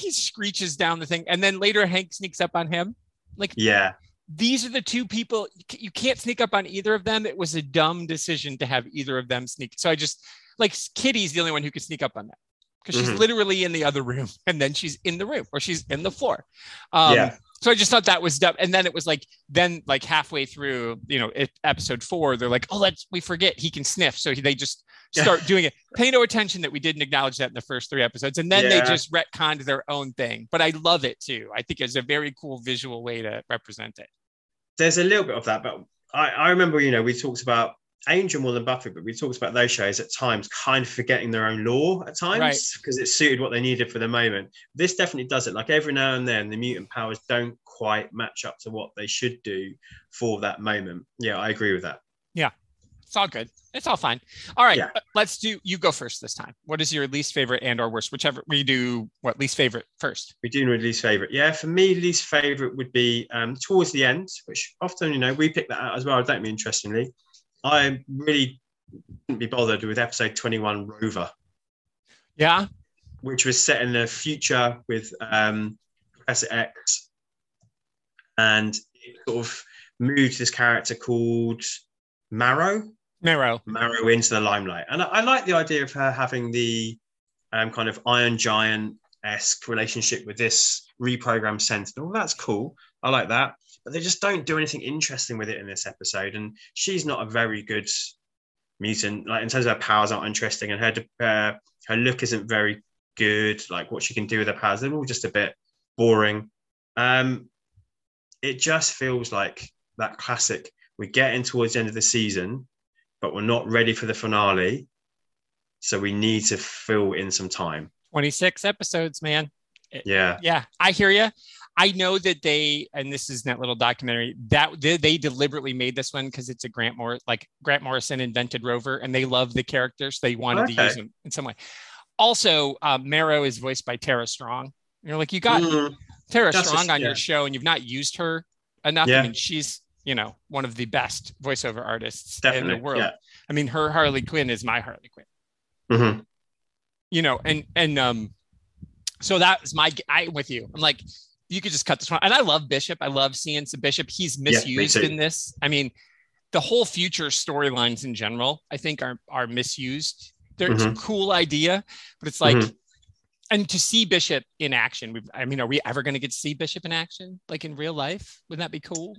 he screeches down the thing, and then later Hank sneaks up on him. Like yeah, these are the two people you can't sneak up on either of them. It was a dumb decision to have either of them sneak. So I just like Kitty's the only one who could sneak up on that because she's Mhm. literally in the other room, (laughs) and then she's in the room or she's in the floor. Um, Yeah. So I just thought that was dumb. And then it was like, then like halfway through, you know, it, episode four, they're like, oh, let's we forget he can sniff, so he, they just (laughs) Yeah. start doing it. Pay no attention that we didn't acknowledge that in the first three episodes, and then they just retconned their own thing. But I love it too. I think it's a very cool visual way to represent it. there's a little bit of that, but I, I remember, you know, we talked about Angel more than Buffy, but we talked about those shows at times kind of forgetting their own lore at times Right. because it suited what they needed for the moment. This definitely does it. Like every now and then, the mutant powers don't quite match up to what they should do for that moment. Yeah, I agree with that. Yeah, it's all good. It's all fine. All right, Yeah. let's do. You go first this time. What is your least favorite and or worst, whichever we do. What least favorite first? We do know least favorite. Yeah, for me, least favorite would be um, towards the end, which often, you know, we pick that out as well. Don't me interestingly. I really couldn't be bothered with episode 21 Rover, Yeah. which was set in the future with um, Professor X. And it sort of moved this character called Marrow. Marrow. Marrow into the limelight. And I, I like the idea of her having the um, kind of Iron Giant esque relationship with this reprogrammed Sentinel. That's cool. I like that. But they just don't do anything interesting with it in this episode. And she's not a very good mutant. Like in terms of her powers aren't interesting, and her uh, her look isn't very good. Like what she can do with her powers, they're all just a bit boring. Um, it just feels like that classic. We're getting towards the end of the season, but we're not ready for the finale. So we need to fill in some time. 26 episodes, man. Yeah. Yeah, I hear you. I know that they, and this is in that little documentary that they, they deliberately made this one because it's a Grant Moore, like Grant Morrison invented Rover, and they love the characters. They wanted to use them in some way. Also, um, Marrow is voiced by Tara Strong. You're like, you got Mm, Tara That's a- Strong on yeah. your show, and you've not used her enough. Yeah. I mean, she's you know one of the best voiceover artists in the world. Yeah. I mean, her Harley Quinn is my Harley Quinn. Mhm. You know, and and um, so that's my I'm with you. I'm like, you could just cut this one. And I love Bishop. I love seeing some Bishop. He's misused too. in this. I mean, the whole future storylines in general, I think, are are misused. They're it's a cool idea, but it's like. Mhm. And to see Bishop in action, I mean, are we ever going to get to see Bishop in action, like in real life? Wouldn't that be cool?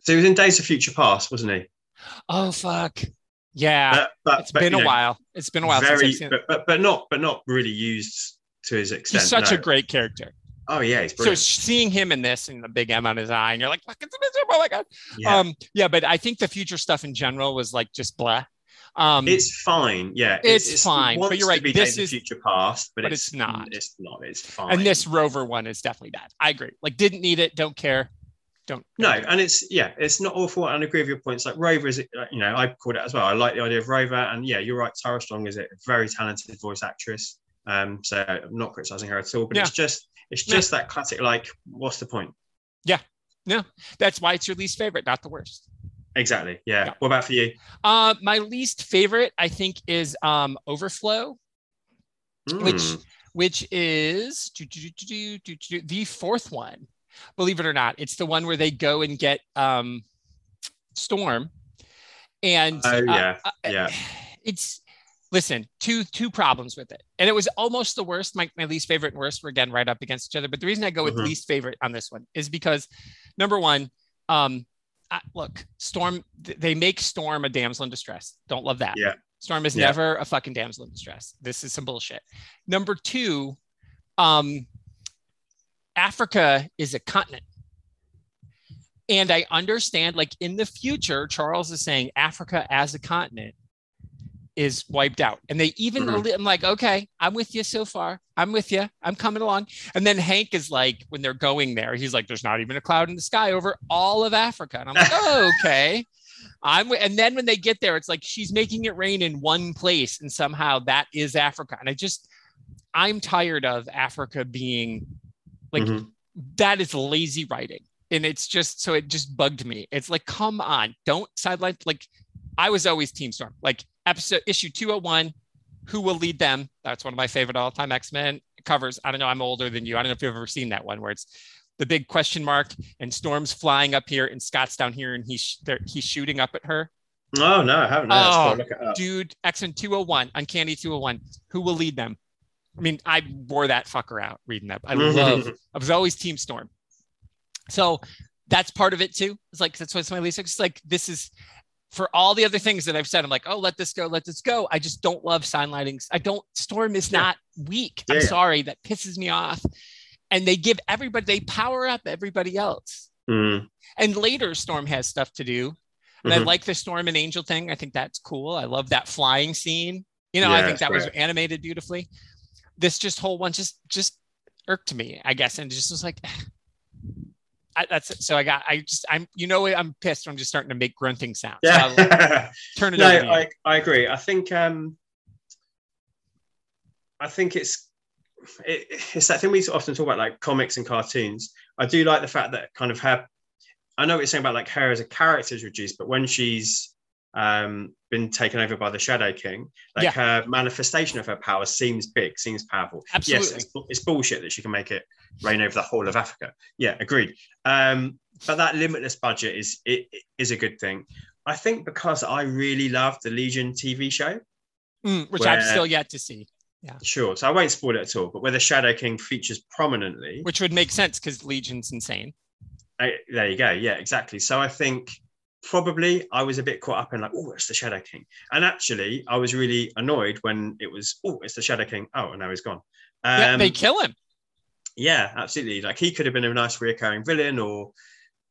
So he was in Days of Future Past, wasn't he? Oh fuck, yeah! But, but, it's but, been a know, while. It's been a while since I've seen. it. but, but but not but not really used to his extent. He's such no. a great character. Oh yeah, So seeing him in this and the big M on his eye, and you're like, "Fuck, it's miserable!" Oh my god!" yeah. Um, yeah, but I think the future stuff in general was like just blah. Um, it's fine. Yeah, it's fine, It but you're right, be this is- Future Past, but, but it's, it's not. It's not. It's fine. and this Rover one is definitely bad. I agree. Like, didn't need it. Don't care. Don't. No, don't and it's yeah, it's not awful. And I agree with your points. Like Rover is, uh, you know, I called it as well. I like the idea of Rover, and yeah, you're right. Tara Strong is a very talented voice actress. Um, so I'm not criticizing her at all, but Yeah. it's just it's Yeah. just that classic. Like, what's the point? Yeah. No, that's why it's your least favorite, not the worst. Exactly. Yeah. Yeah. What about for you? Uh, my least favorite, I think, is um, Overflow. Which- Mm. which is do, do, do, do, do, do, do, the fourth one. Believe it or not, it's the one where they go and get um, Storm, and Oh uh, yeah, uh, yeah. (sighs) it's listen two two problems with it, and it was almost the worst. My, my least favorite and worst were again right up against each other. But the reason I go with Mhm. least favorite on this one is because number one, um, I, look, Storm th- they make Storm a damsel in distress. Don't love that. Yeah. Storm is Yeah. never a fucking damsel in distress. This is some bullshit. Number two, um, Africa is a continent. And I understand, like in the future, Charles is saying Africa as a continent is wiped out. And they even, Mhm. I'm like, okay, I'm with you so far. I'm with you. I'm coming along. And then Hank is like, when they're going there, he's like, there's not even a cloud in the sky over all of Africa. And I'm like, (laughs) oh, okay. I'm, and then when they get there, it's like she's making it rain in one place, and somehow that is Africa. And I just, I'm tired of Africa being like Mhm. that is lazy writing. And it's just so it just bugged me. It's like, come on, don't sideline. Like, I was always Team Storm. Like, episode issue 201, who will lead them? That's one of my favorite all time X Men covers. I don't know, I'm older than you. I don't know if you've ever seen that one where it's the big question mark and Storm's flying up here and Scott's down here and he's he's shooting up at her. Oh no, I haven't. Oh, cool. Look it up. Dude, X Men 201, Uncanny 201, who will lead them? I mean, I wore that fucker out reading that. I mm-hmm. love I was always Team Storm. So that's part of it too. It's like that's what's my least. It's like this is for all the other things that I've said. I'm like, oh, let this go, let this go. I just don't love sign lightings. I don't. Storm is Yeah. not weak. I'm Yeah, yeah. sorry, that pisses me off. And they give everybody they power up everybody else. Mm, And later, Storm has stuff to do. And I Mhm. like the Storm and Angel thing. I think that's cool. I love that flying scene. You know, I think that was animated beautifully. This just whole one just just irked me, I guess, and just was like, I, that's so I got I just I'm you know I'm pissed. I'm just starting to make grunting sounds. So I'll Yeah. (laughs) turn it no, over. I, I agree. I think um, I think it's it, it's that thing we often talk about, like comics and cartoons. I do like the fact that kind of her. I know what you're saying about like her as a character is reduced, but when she's um, been taken over by the Shadow King, like Yeah. her manifestation of her power seems big, seems powerful. Absolutely. Yes, it's, it's bullshit that she can make it rain over the whole of Africa. Yeah, agreed. Um, but that limitless budget is it, it is a good thing. I think because I really love the Legion TV show. Mm, which I've still yet to see. Yeah, sure. So I won't spoil it at all. But where the Shadow King features prominently, Which would make sense because Legion's insane. I- there you go. Yeah, exactly. So I think probably I was a bit caught up in like, oh, it's the Shadow King. And actually, I was really annoyed when it was, oh, it's the Shadow King. Oh, and now he's gone. Um, yeah, they kill him. Yeah, absolutely. Like he could have been a nice reoccurring villain, or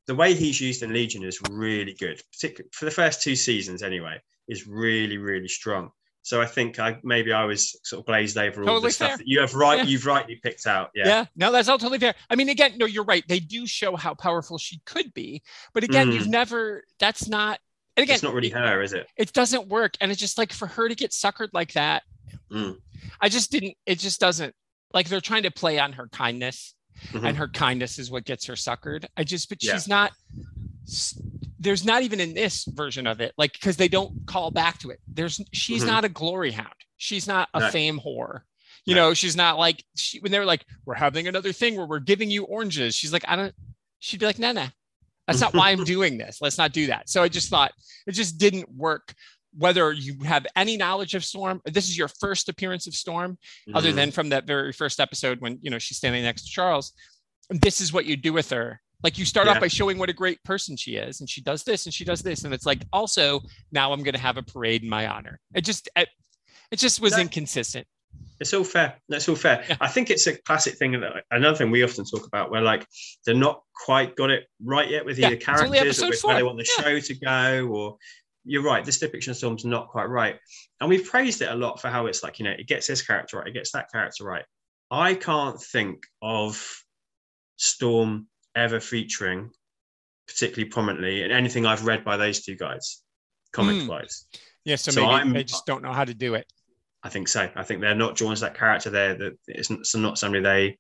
the way he's used in Legion is really good, particularly for the first two seasons. Anyway, is really really strong. So I think I maybe I was sort of glazed over all Totally the stuff that you have right, Yeah. you've rightly picked out. Yeah. Yeah, no, that's all totally fair. I mean, again, no, you're right. They do show how powerful she could be, but again, Mm. you've never. That's not. And again, it's not really it, her, is it? it doesn't work, and it's just like for her to get suckered like that. Mm. I just didn't. It just doesn't. Like they're trying to play on her kindness, Mhm. and her kindness is what gets her suckered. I just, but Yeah. she's not. There's not even in this version of it, like because they don't call back to it. There's she's Mhm. not a glory hound. She's not a No. fame whore. You No. know, she's not like she when they were like, we're having another thing where we're giving you oranges. She's like, I don't. She'd be like, no, no, that's not why I'm (laughs) doing this. Let's not do that. So I just thought it just didn't work. Whether you have any knowledge of Storm, this is your first appearance of Storm, other Mhm. than from that very first episode when you know she's standing next to Charles. This is what you do with her. Like you start Yeah. off by showing what a great person she is, and she does this and she does this, and it's like also now I'm going to have a parade in my honor. It just it, it just was No. inconsistent. It's all fair. That's all fair. Yeah. I think it's a classic thing that another thing we often talk about where like they're not quite got it right yet with Yeah, either characters or with where they want the show to go or you're right, this depiction of Storm's not quite right. And we've praised it a lot for how it's like, you know, it gets this character right, it gets that character right. I can't think of Storm ever featuring particularly prominently in anything I've read by those two guys, comics Mm. wise. Yeah, so, So maybe I'm- they just don't know how to do it. I think so. I think they're not drawn to that character. They're that it's not, somebody they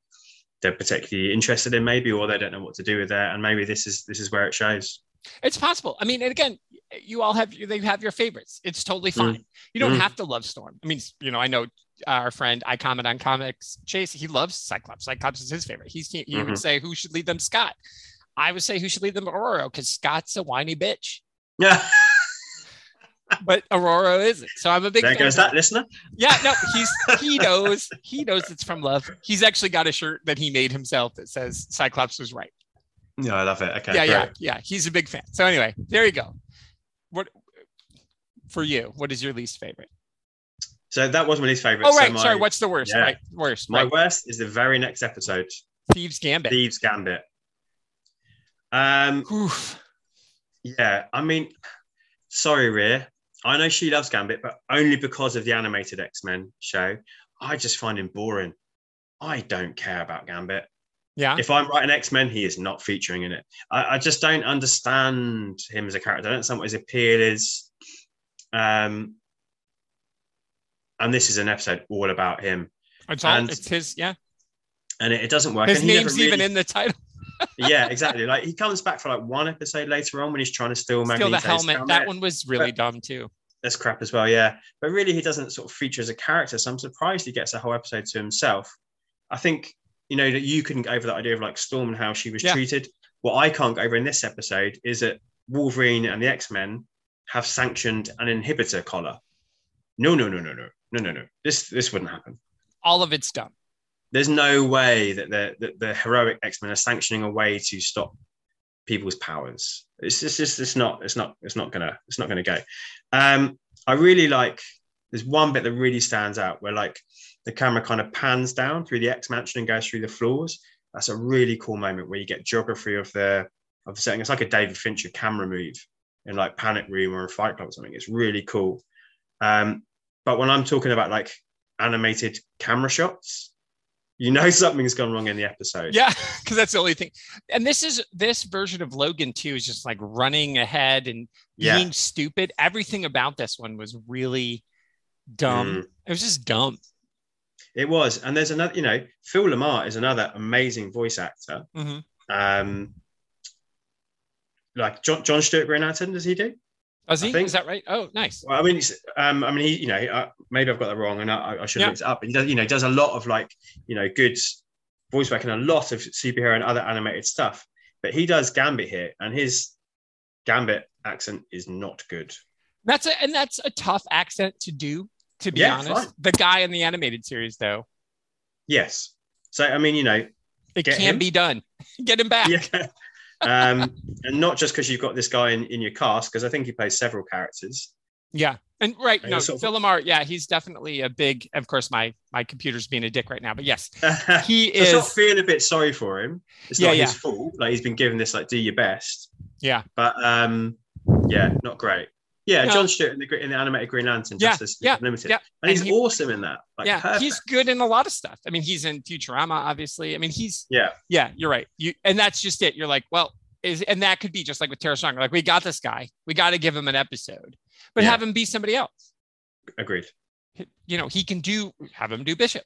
they're particularly interested in, maybe, or they don't know what to do with that. And maybe this is this is where it shows. It's possible. I mean, and again, you all have they have your favorites. It's totally Mm. fine. You don't Mm. have to love Storm. I mean, you know, I know our friend I comment on comics, Chase. He loves Cyclops. Cyclops is his favorite. He's he, he would mm-hmm. say who should lead them, Scott. I would say who should lead them, Ororo, because Scott's a whiny bitch, Yeah, but Ororo isn't. So I'm a big there fan goes that listener. Yeah, no, (laughs) he's he knows he knows it's from love. He's actually got a shirt that he made himself that says Cyclops was right. Yeah, I love it. Okay, yeah, yeah, yeah. He's a big fan. So anyway, there you go. What for you? What is your least favorite? So that was my least favorite. Oh So right, my, sorry. What's the worst? yeah. Right, worst. my Right. worst is the very next episode, Thieves Gambit. Thieves Gambit. Um, Oof. yeah, I mean, sorry, Rhea. I know she loves Gambit, but only because of the animated X Men show. I just find him boring. I don't care about Gambit. Yeah. if I'm writing X Men, he is not featuring in it. I, I just don't understand him as a character. I don't understand what his appeal is. Um, and this is an episode all about him, It's all. and- It's his. Yeah. and it, it doesn't work. His and he never name's even in the title. (laughs) yeah, exactly. Like he comes back for like one episode later on when he's trying to steal Steal the helmet. helmet. That one was really dumb too. That's crap as well. Yeah, but really he doesn't sort of feature as a character. So I'm surprised he gets a whole episode to himself. I think you know that you couldn't get over that idea of like Storm and how she was Yeah. treated. What I can't go over in this episode is that Wolverine and the X Men have sanctioned an inhibitor collar. No, no, no, no, no, no, no, no. This this wouldn't happen. All of it's done. There's no way that the that the heroic X Men are sanctioning a way to stop people's powers. It's just, it's, it's not it's not it's not gonna it's not gonna go. Um, I really like. There's one bit that really stands out where like the camera kind of pans down through the X Mansion and goes through the floors. That's a really cool moment where you get geography of the of the setting. It's like a David Fincher camera move in like Panic Room or a Fight Club or something. It's really cool. Um, but when I'm talking about like animated camera shots, You know (laughs) something's gone wrong in the episode. Yeah, (laughs) because that's the only thing. And this is this version of Logan too is just like running ahead and Yeah. being stupid. Everything about this one was really dumb. Mm. It was just dumb. It was. And there's another, you know, Phil LaMarr is another amazing voice actor. Mhm. Um, like John, John Stewart Green does he do? I he? think- Is that right? Oh, nice. Well, I mean, it's, um, I mean, he, you know, uh, maybe I've got that wrong, and I, I should have Yeah. looked it up. But he does, you know, does a lot of like, you know, good voice work and a lot of superhero and other animated stuff. But he does Gambit here, and his Gambit accent is not good. That's a and that's a tough accent to do. To be Yeah, honest, fine. the guy in the animated series though, Yes. So I mean, you know, it can him? be done. (laughs) Get him back. yeah. Um, and not just because you've got this guy in, in your cast, because I think he plays several characters. Yeah. And right, no, sort Phil LaMarr, yeah, he's definitely a big. Of course, my my computer's being a dick right now, but yes, (laughs) he not is. feeling a bit sorry for him. It's Yeah, not yeah. his fault. Like he's been given this, like, do your best. Yeah. But um, yeah, not great. Yeah, No. John Stewart in the, in the animated Green Lantern, Yeah, Justice yeah, Limited. yeah. And he's And he- awesome in that. Like, yeah, perfect. he's good in a lot of stuff. I mean, he's in Futurama, obviously. I mean, he's yeah, yeah, you're right. You and that's just it. You're like, well, is and that could be just like with Tara Strong. Like, we got this guy. We got to give him an episode, but Yeah. have him be somebody else. agreed. You know, he can do have him do Bishop.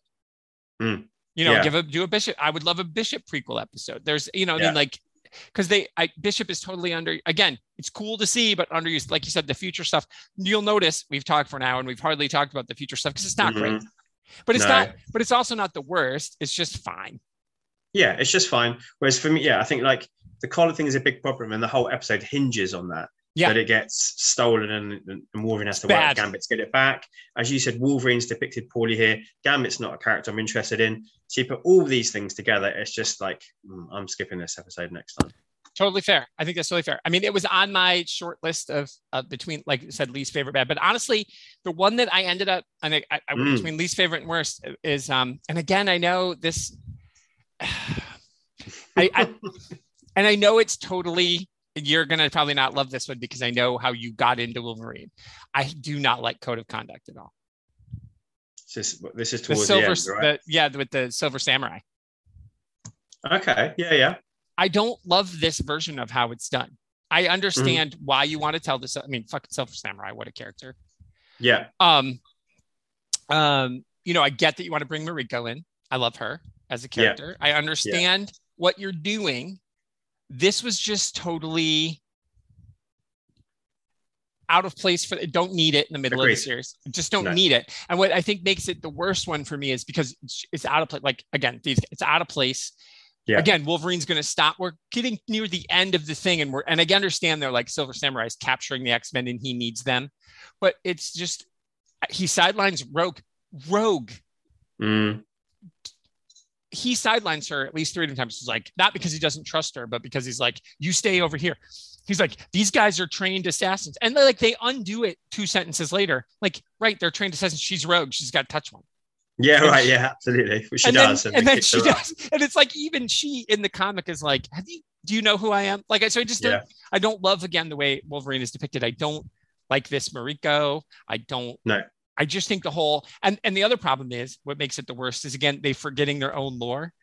Mm. You know, Yeah. give a do a Bishop. I would love a Bishop prequel episode. There's, you know, I mean, like, because they I, Bishop is totally under. Again, it's cool to see, but underused. Like you said, the future stuff. You'll notice we've talked for an hour and we've hardly talked about the future stuff because it's not great. Mhm. But it's No. not. But it's also not the worst. It's just fine. Yeah, it's just fine. Whereas for me, yeah, I think like the collar thing is a big problem, and the whole episode hinges on that. Yeah. That it gets stolen and, and Wolverine has to It's work bad. with Gambit to get it back. As you said, Wolverine's depicted poorly here. Gambit's not a character I'm interested in. So you put all these things together, it's just like mm, I'm skipping this episode next time. Totally fair. I think that's totally fair. I mean, it was on my short list of uh, between, like you said, least favorite bad. But honestly, the one that I ended up, and I, I, I Mm. between least favorite and worst is, um, and again, I know this, (sighs) I, I, (laughs) and I know it's totally. You're gonna probably not love this one because I know how you got into Wolverine. I do not like Code of Conduct at all. This is, this is The towards silver, the end, right? the, yeah, with the Silver Samurai. okay, yeah, yeah, I don't love this version of how it's done. I understand Mm-hmm. why you want to tell this. I mean, fucking Silver Samurai, what a character. yeah, Um, um, you know, I get that you want to bring Mariko in. I love her as a character. Yeah. character. I understand what you're doing. This was just totally out of place for don't need it in the middle of the series. Just don't No. need it. And what I think makes it the worst one for me is because it's, out of place. Like again, these it's out of place. Yeah. Again, Wolverine's going to stop. We're getting near the end of the thing, and we're and I understand they're like Silver Samurai is capturing the X Men and he needs them, but it's just he sidelines Rogue. Rogue. Mm, He sidelines her at least three different times. He's like not because he doesn't trust her, but because he's like, you stay over here. He's like, these guys are trained assassins, and like they undo it two sentences later. Like, right, they're trained assassins. She's Rogue. She's got to touch one. yeah, right, yeah, absolutely. Which she and does, then, and then she does, (laughs) and it's like even she in the comic is like, have you? Do you know who I am? Like, I so I just don't. I don't love again the way Wolverine is depicted. I don't like this Mariko. I don't. No. I just think the whole and and the other problem is what makes it the worst is again they forgetting their own lore.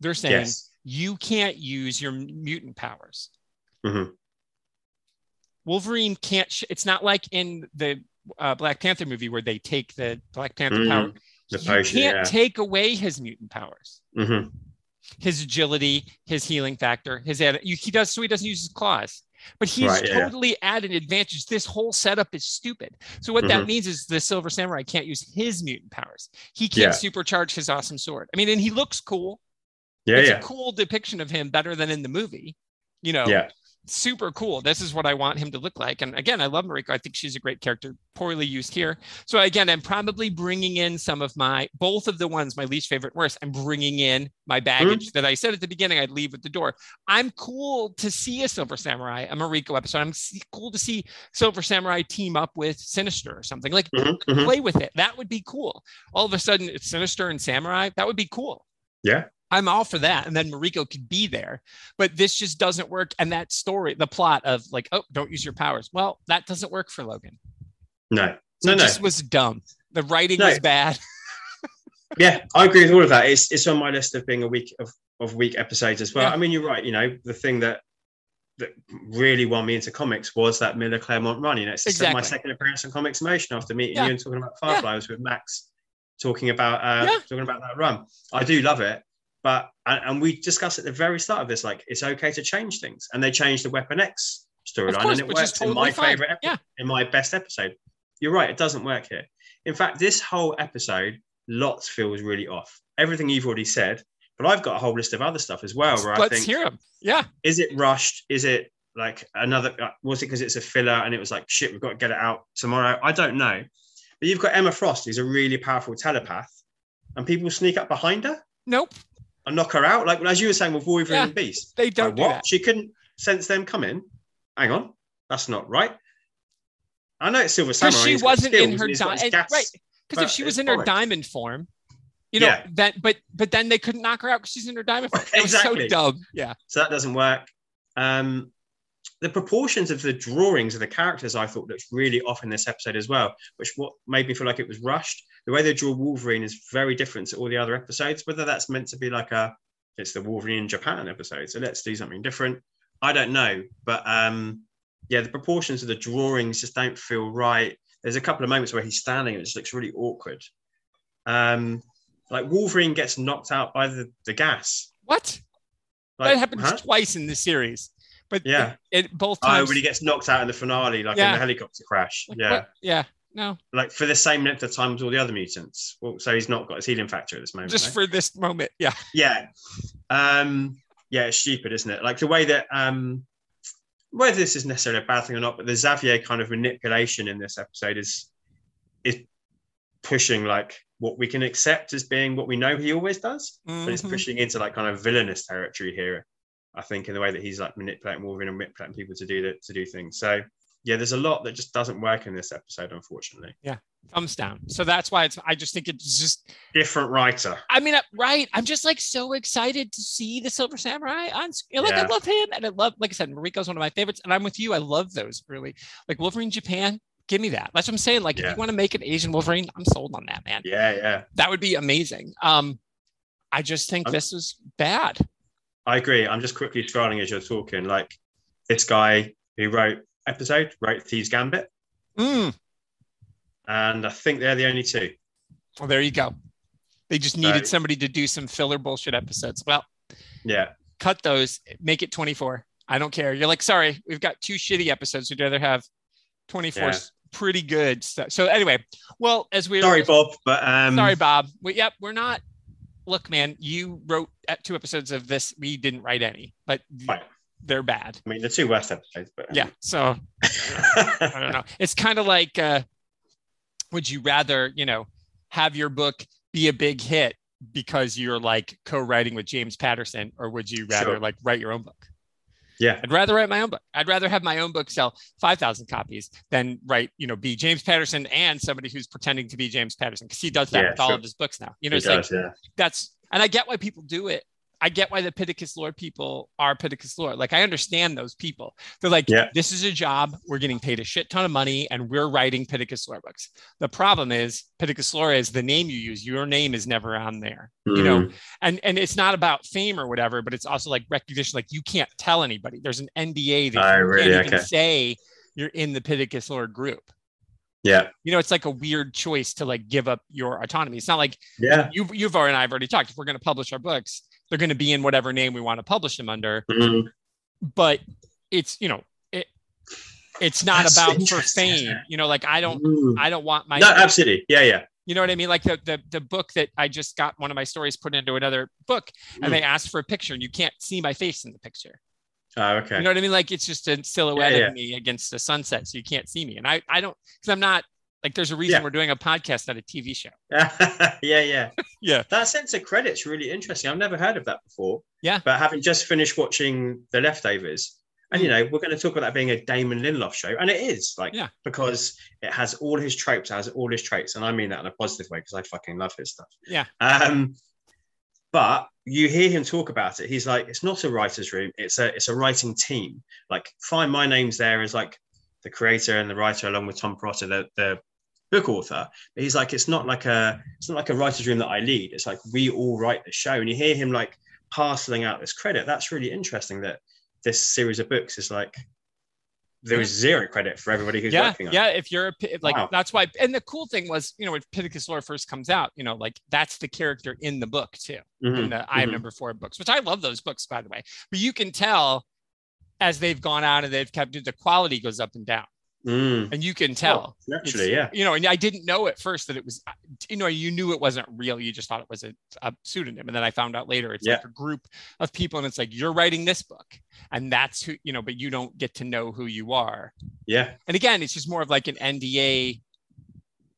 They're saying Yes. you can't use your mutant powers. Mhm. Wolverine can't. Sh- it's not like in the uh, Black Panther movie where they take the Black Panther Mhm. power. The you potion, can't yeah. take away his mutant powers Mhm. his agility, his healing factor, his ad- you- he does so he doesn't use his claws. But he's Right, yeah, totally at an advantage. This whole setup is stupid. So what that mm-hmm. means is the Silver Samurai can't use his mutant powers. He can't Yeah. supercharge his awesome sword. I mean, and he looks cool. Yeah, it's yeah, a cool depiction of him, better than in the movie. You know, yeah. Super cool. This is what I want him to look like. And again, I love Mariko. I think she's a great character, poorly used here. So again, I'm probably bringing in some of my, both of the ones, my least favorite, worst. I'm bringing in my baggage that I said at the beginning I'd leave at the door. I'm cool to see a Silver Samurai, a Mariko episode. I'm cool to see Silver Samurai team up with Sinister or something. Like Mhm, mhm. play with it. That would be cool. All of a sudden, it's Sinister and Samurai. That would be cool. Yeah. I'm all for that. And then Mariko could be there. But this just doesn't work. And that story, the plot of like, oh, don't use your powers. Well, that doesn't work for Logan. No, So no, it no. just was dumb. The writing No. was bad. (laughs) Yeah, I agree with all of that. It's it's on my list of being a week of, of week episodes as well. Yeah. I mean, you're right. You know, the thing that that really won me into comics was that Miller Claremont run. You know, it's just my second appearance on Comics Motion after meeting Yeah. you and talking about Fireflies was with Max talking about uh, Yeah. talking about that run. I do love it, but and, and we discussed at the very start of this, like it's okay to change things, and they changed the Weapon X storyline, and it is worked in totally my fine. favorite, epi- Yeah. in my best episode. You're right, it doesn't work here. In fact, this whole episode, lots feels really off. Everything you've already said, but I've got a whole list of other stuff as well. Where I Let's think, hear him. Yeah. is it rushed? Is it like another? uh, Was it because it's a filler and it was like shit? We've got to get it out tomorrow. I don't know. But you've got Emma Frost, who's a really powerful telepath, and people sneak up behind her Nope. And knock her out. Like as you were saying with Wolverine Yeah, and Beast. They don't Like, do what? that. She couldn't sense them coming. Hang on, that's not right. I know it's Silver Samurai. She wasn't in her and he's got his diamond. Right. Because if she was in her bollocks. diamond form, you know, Yeah. that but but then they couldn't knock her out because she's in her diamond form. (laughs) Was so Exactly. dumb. Yeah. so that doesn't work. Um, the proportions of the drawings of the characters I thought looked really off in this episode as well, which what made me feel like it was rushed. The way they draw Wolverine is very different to all the other episodes. Whether that's meant to be like a it's the Wolverine in Japan episode, so let's do something different. I don't know, but um, yeah, the proportions of the drawings just don't feel right. There's a couple of moments where he's standing and it just looks really awkward. Um, like Wolverine gets knocked out by the, the gas. What? Like, that happens huh? twice in the series. But Yeah. it, it both Oh, when he gets knocked out in the finale, like in the helicopter crash. like, yeah. what? Yeah. No. Like for the same length of time as all the other mutants. Well, so he's not got his healing factor at this moment. Just for this moment. Yeah. yeah. Um, yeah, it's stupid, isn't it? Like the way that um whether this is necessarily a bad thing or not, but the Xavier kind of manipulation in this episode is is pushing like what we can accept as being what we know he always does. But it's Mhm. pushing into like kind of villainous territory here, I think, in the way that he's like manipulating Wolverine and manipulating people to do that to do things. So yeah, there's a lot that just doesn't work in this episode, unfortunately. Yeah, thumbs down. So that's why it's. I just think it's just. Different writer. I mean, uh, right? I'm just like so excited to see the Silver Samurai on. screen. Like I love him, and I love, like I said, Mariko's one of my favorites, and I'm with you. I love those really. Like Wolverine Japan. Give me that. That's what I'm saying. Like, if you want to make an Asian Wolverine, I'm sold on that, man. Yeah, yeah. That would be amazing. Um, I just think I'm- this was bad. I agree. I'm just quickly scrolling as you're talking. Like this guy who wrote episode wrote Thieves Gambit, Mm. and I think they're the only two. Well, there you go. They just needed So- somebody to do some filler bullshit episodes. Well, Yeah, cut those, make it 24. I don't care. You're like, sorry, we've got two shitty episodes. We'd rather have 24 Yeah. pretty good stuff. So anyway, well, as we sorry, Bob, but um, sorry, Bob. We, yep, we're not. Look, man, you wrote two episodes of this. We didn't write any, but Right. They're bad. I mean the two worst episodes, but Yeah. So I don't know. It's kind of like, uh, would you rather, you know, have your book be a big hit because you're like co-writing with James Patterson, or would you rather Sure. like write your own book? yeah, I'd rather write my own book. I'd rather have my own book sell 5,000 copies than write, you know, be James Patterson and somebody who's pretending to be James Patterson because he does that Yeah, with all of his books now. You know, he it's like yeah. that's, and I get why people do it. I get why the Pittacus Lore people are Pittacus Lore. Like I understand those people. They're like, Yeah. this is a job. We're getting paid a shit ton of money and we're writing Pittacus Lore books. The problem is Pittacus Lore is the name you use. Your name is never on there. You know, Mm, and and it's not about fame or whatever, but it's also like recognition. Like you can't tell anybody. There's an NDA that you really? can't even Okay. say you're in the Pittacus Lore group. yeah, You know, it's like a weird choice to like give up your autonomy. It's not like yeah, you've you've already and I've already talked. If we're going to publish our books, they're going to be in whatever name we want to publish them under. Mm, But it's you know it it's not That's about for fame. You know, like I don't mm. I don't want my no, absolutely, yeah, yeah, you know what I mean? Like the, the the book that I just got one of my stories put into another book, and Mm. they asked for a picture, and you can't see my face in the picture. oh, okay, You know what I mean? Like it's just a silhouette Yeah, yeah. of me against the sunset, so you can't see me. And I I don't because I'm not like there's a reason Yeah. we're doing a podcast, not a TV show. (laughs) yeah, yeah, (laughs) Yeah. That sense of credit's really interesting. I've never heard of that before. Yeah. but having just finished watching The Leftovers, and you know, we're going to talk about that being a Damon Lindelof show, and it is like Yeah. because it has all his tropes, it has all his traits, and I mean that in a positive way because I fucking love his stuff. Yeah. Um, but you hear him talk about it. He's like, it's not a writer's room. It's a it's a writing team. Like, find my name's there as like the creator and the writer along with Tom Perrotta, the the book author, but he's like, it's not like a, it's not like a writer's room that I lead. It's like we all write the show, and you hear him like parceling out this credit. That's really interesting. That this series of books is like there is zero credit for everybody who's yeah, working on yeah. If you're a, like, Wow. that's why. And the cool thing was, you know, when Pittacus lore first comes out, you know, like that's the character in the book too, in Mhm, the I am mhm. number four books, which I love those books by the way. But you can tell as they've gone on and they've kept it, the quality goes up and down, Mm. and you can tell. Oh, naturally, yeah. you know, and I didn't know at first that it was, you know, you knew it wasn't real. You just thought it was a, a pseudonym. And then I found out later it's Yeah. like a group of people and it's like, you're writing this book and that's who, you know, but you don't get to know who you are. Yeah. And again, it's just more of like an NDA.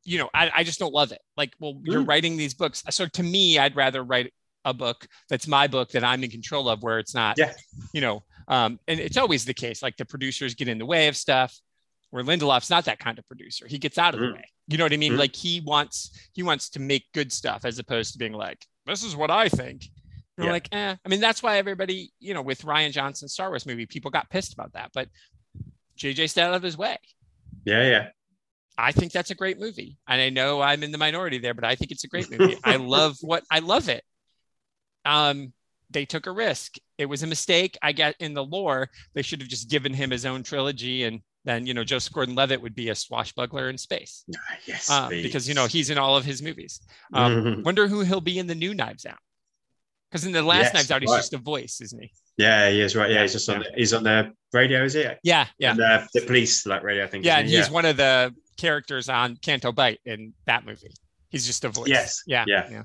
You know, I, I just don't love it. Like, well, you're Mm. writing these books. So to me, I'd rather write a book that's my book that I'm in control of, where it's not, Yeah. you know, um, and it's always the case. Like the producers get in the way of stuff. Where Lindelof's not that kind of producer. He gets out of the Mhm. way. You know what I mean? Mhm. Like he wants he wants to make good stuff as opposed to being like, this is what I think. And Yeah. like, eh. I mean, that's why everybody, you know, with Rian Johnson's Star Wars movie, people got pissed about that. But JJ stayed out of his way. Yeah. Yeah. I think that's a great movie. And I know I'm in the minority there, but I think it's a great movie. I love (laughs) what I love it. Um, they took a risk. It was a mistake. I get in the lore, they should have just given him his own trilogy and then you know Joseph Gordon-Levitt would be a swashbuckler in space (laughs) Ah, Yes. uh, because you know he's in all of his movies. Um, Mhm. Wonder who he'll be in the new Knives Out. Because in the last Yes, Knives Out, he's right. just a voice, isn't he? Yeah, he is right. Yeah, Yeah, he's just on. yeah. The, he's on the radio, is he? Yeah, yeah, And, uh, the police like radio, I think. yeah. And he? he's one of the characters on Canto Bight in that movie. He's just a voice. Yes. Yeah. Yeah.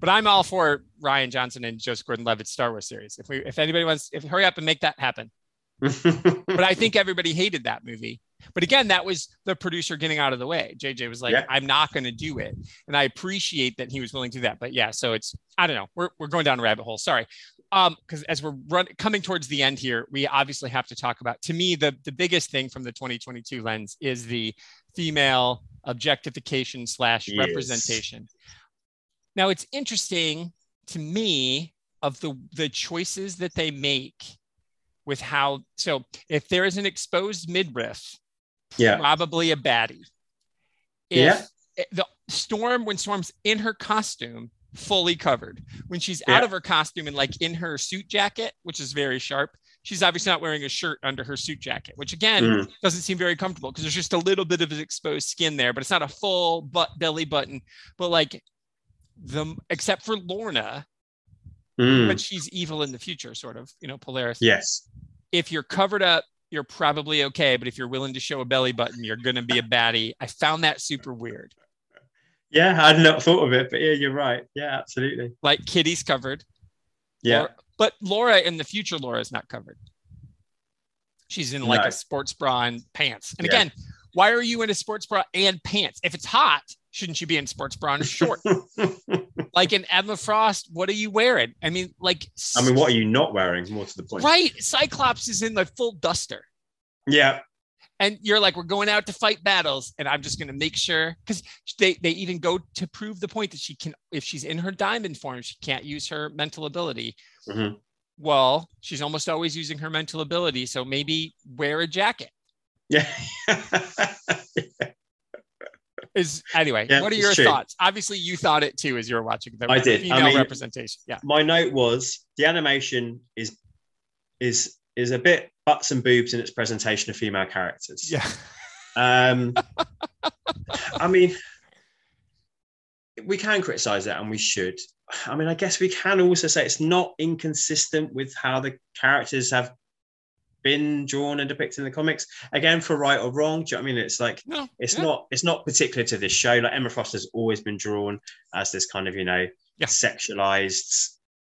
But I'm all for Rian Johnson and Joseph Gordon-Levitt's Star Wars series. If we, if anybody wants, if hurry up and make that happen. (laughs) But I think everybody hated that movie. But again, that was the producer getting out of the way. JJ was like, Yeah. I'm not going to do it. And I appreciate that he was willing to do that. But yeah, so it's, I don't know. We're, we're going down a rabbit hole. Sorry. Um, because as we're run, coming towards the end here, we obviously have to talk about, to me, the, the biggest thing from the 2022 lens is the female objectification slash Yes. representation. Now it's interesting to me of the the choices that they make with how so if there is an exposed midriff yeah. probably a baddie Yeah. the storm when storm's in her costume fully covered when she's out of her costume and like in her suit jacket which is very sharp she's obviously not wearing a shirt under her suit jacket which again Mm. doesn't seem very comfortable because there's just a little bit of exposed skin there but it's not a full butt belly button but like the except for lorna Mm. but she's evil in the future sort of you know polaris Yes. if you're covered up, you're probably okay. But if you're willing to show a belly button, you're going to be a baddie. I found that super weird. Yeah, I'd not thought of it, but yeah, you're right. Yeah, absolutely. Like Kitty's covered. Yeah. Laura- but Laura in the future, Laura's not covered. She's in like No. a sports bra and pants. And Yeah. again, why are you in a sports bra and pants? If it's hot, shouldn't you be in sports bra and short? (laughs) like in Emma Frost, what are you wearing? I mean, like, I mean, what are you not wearing? More to the point. right? Cyclops is in the full duster. Yeah. and you're like we're going out to fight battles and i'm just going to make sure because they, they even go to prove the point that she can if she's in her diamond form she can't use her mental ability Mhm. well she's almost always using her mental ability so maybe wear a jacket Yeah. (laughs) is anyway Yeah, what are your true. thoughts obviously you thought it too as you were watching the I did. I female mean- representation yeah My note was the animation is is is a bit butts and boobs in its presentation of female characters. yeah Um, (laughs) I mean, we can criticize that and we should. I mean, I guess we can also say it's not inconsistent with how the characters have been drawn and depicted in the comics. Again, for right or wrong, do you know what I mean? It's like no it's yeah. not it's not particular to this show. Like Emma Frost has always been drawn as this kind of you know Yeah. sexualized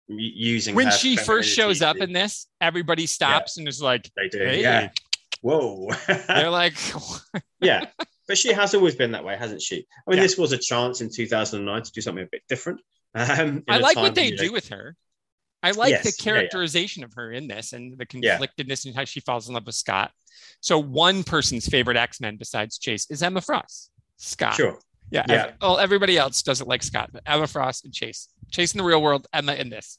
using when she first shows up in this everybody stops and is like they do hey yeah whoa they're (laughs) like yeah (laughs) but she has always been that way hasn't she i mean Yeah. this was a chance in 2009 to do something a bit different um, I like what they do with her. I like Yes, the yeah, yeah. characterization of her in this and the Yeah. conflictedness and how she falls in love with Scott. So one person's favorite X-Men besides Chase is Emma Frost. Scott. sure Yeah. Yeah. ev- well, everybody else doesn't like Scott, but Emma Frost and Chase. Chase in the real world, Emma in this.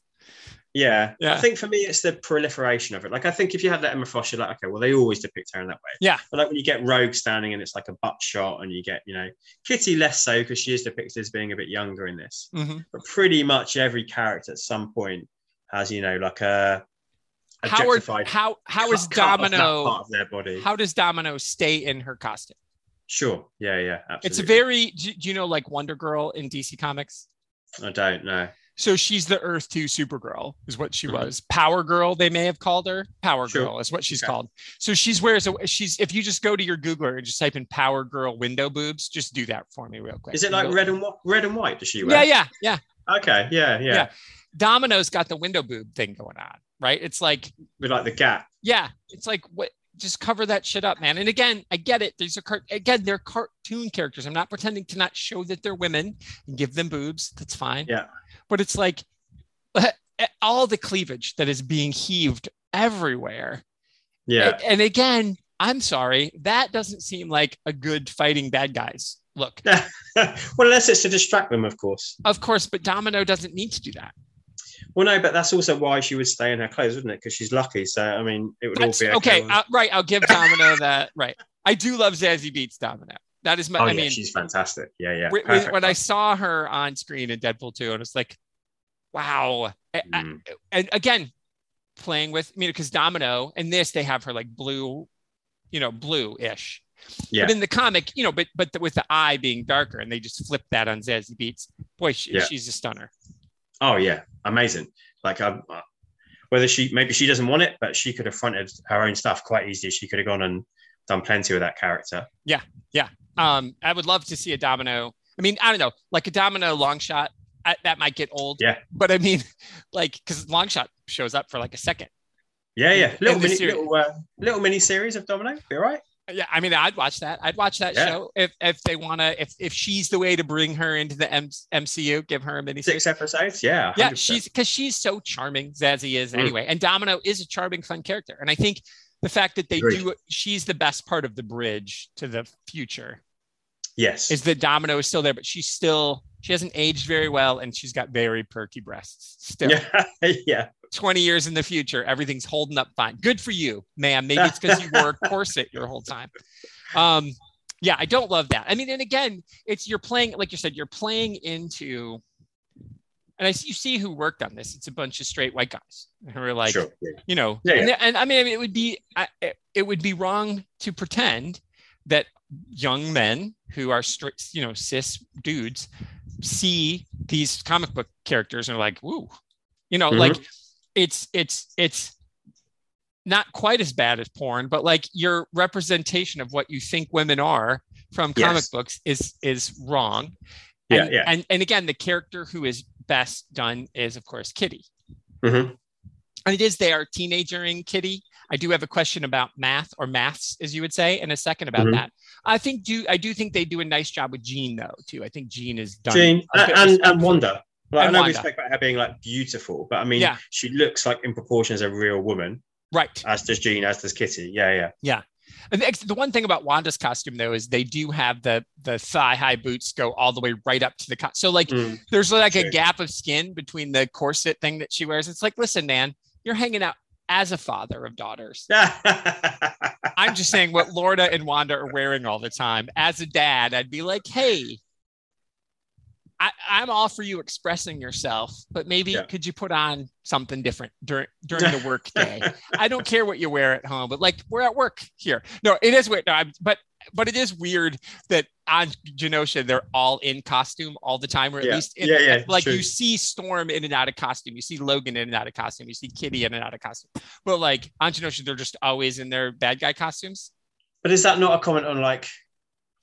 Yeah. Yeah. I think for me, it's the proliferation of it. Like, I think if you had that Emma Frost, you're like, okay, well, they always depict her in that way. Yeah. But like when you get Rogue standing and it's like a butt shot, and you get, you know, Kitty less so because she is depicted as being a bit younger in this. Mhm. But pretty much every character at some point has, you know, like a Howard, objectified how how is cut off that Domino? part of their body. How does Domino stay in her costume? Sure. Yeah. Yeah. Absolutely. It's very. Do, you know like Wonder Girl in DC Comics? I don't know. So she's the Earth 2 Supergirl, is what she Mhm. was. Power Girl, they may have called her. Power Sure. Girl is what she's Okay. called. So she's wears a she's if you just go to your Googler and just type in Power Girl window boobs, just do that for me real quick. Is it like red and white? Red and white? Does she wear? Yeah, yeah, yeah. Okay. Yeah. Yeah. Yeah. Domino's got the window boob thing going on, right? It's like, With like the gap. yeah, it's like what just cover that shit up, man. And again, I get it. These are car- again, they're cartoon characters. I'm not pretending to not show that they're women and give them boobs. That's fine. Yeah. But it's like (laughs) eh, all the cleavage that is being heaved everywhere. Yeah. And, and again, I'm sorry, that doesn't seem like a good fighting bad guys look. (laughs) well, unless it's to distract them, of course. Of course, but Domino doesn't need to do that. Well, no, but that's also why she would stay in her clothes, wouldn't it? Because she's lucky. So, I mean, it would That's, all be okay. okay. uh, right. I'll give Domino that. Right. I do love Zazie Beetz Domino. That is my, oh, I yeah, mean, she's fantastic. Yeah, yeah. when- perfect. when I saw her on screen in Deadpool 2, and it's like, wow. I- I- Mm. and again, playing with, I mean, because Domino and this, they have her like blue, you know, blue ish. Yeah. But in the comic, you know, but but the, with the eye being darker, and they just flip that on Zazie Beetz. Boy, she, Yeah. she's a stunner. Oh, yeah. Amazing. Like, uh, whether she, maybe she doesn't want it, but she could have fronted her own stuff quite easily. She could have gone and done plenty with that character. Yeah, yeah. Um, I would love to see a Domino. I mean, I don't know, like a Domino long shot. I, that might get old. Yeah. But I mean, (laughs) like, because long shot shows up for like a second. Yeah, yeah. Little mini, series. little, uh, little mini series of Domino. Be all right. Yeah, I mean, I'd watch that. I'd watch that Yeah. show if if they want to. If if she's the way to bring her into the M- MCU, give her a mini Six episodes. Yeah. Yeah, 100%. she's because she's so charming. Zazie is Mm. anyway, and Domino is a charming, fun character. And I think the fact that they Agreed. do, she's the best part of the bridge to the future. Yes. Is that Domino is still there, but she's still she hasn't aged very well, and she's got very perky breasts. Still, yeah. (laughs) yeah. 20 years in the future, everything's holding up fine. Good for you, ma'am. Maybe it's because you wore a (laughs) corset your whole time. Um, yeah, I don't love that. I mean, and again, it's you're playing, like you said, you're playing into, and I see, you see who worked on this. It's a bunch of straight white guys who are like, sure. Yeah. you know, Yeah, and, and I mean, I mean, it would be, I, it would be wrong to pretend that young men who are straight, you know, cis dudes see these comic book characters and are like, "Ooh," you know, Mhm. like it's it's it's not quite as bad as porn, but like your representation of what you think women are from comic Yes. books is is wrong. Yeah, and, yeah. And and again, the character who is best done is of course Kitty. Mhm. And it is they are teenagering Kitty. I do have a question about math or maths, as you would say, in a second about Mhm. that. I think do I do think they do a nice job with Jean though too. I think Jean is done. Jean a and, and, and Wanda. Like, And I know we spoke about her being like beautiful, but I mean, Yeah. she looks like in proportion as a real woman, right. as does Jean, as does Kitty. Yeah, yeah. Yeah. And the, one thing about Wanda's costume though is they do have the the thigh high boots go all the way right up to the co- so like Mm. there's like a gap of skin between the corset thing that she wears. It's like, listen, man, you're hanging out as a father of daughters. (laughs) I'm just saying what Lorna and Wanda are wearing all the time. As a dad, I'd be like, hey, I, I'm all for you expressing yourself, but maybe Yeah. could you put on something different during during the work day? (laughs) I don't care what you wear at home, but like we're at work here. No, it is weird. No, I'm, but but it is weird that on Genosha they're all in costume all the time, or at Yeah. least in, Yeah, yeah, like true. you see Storm in and out of costume, you see Logan in and out of costume, you see Kitty in and out of costume. But like on Genosha, they're just always in their bad guy costumes. but is that not a comment on like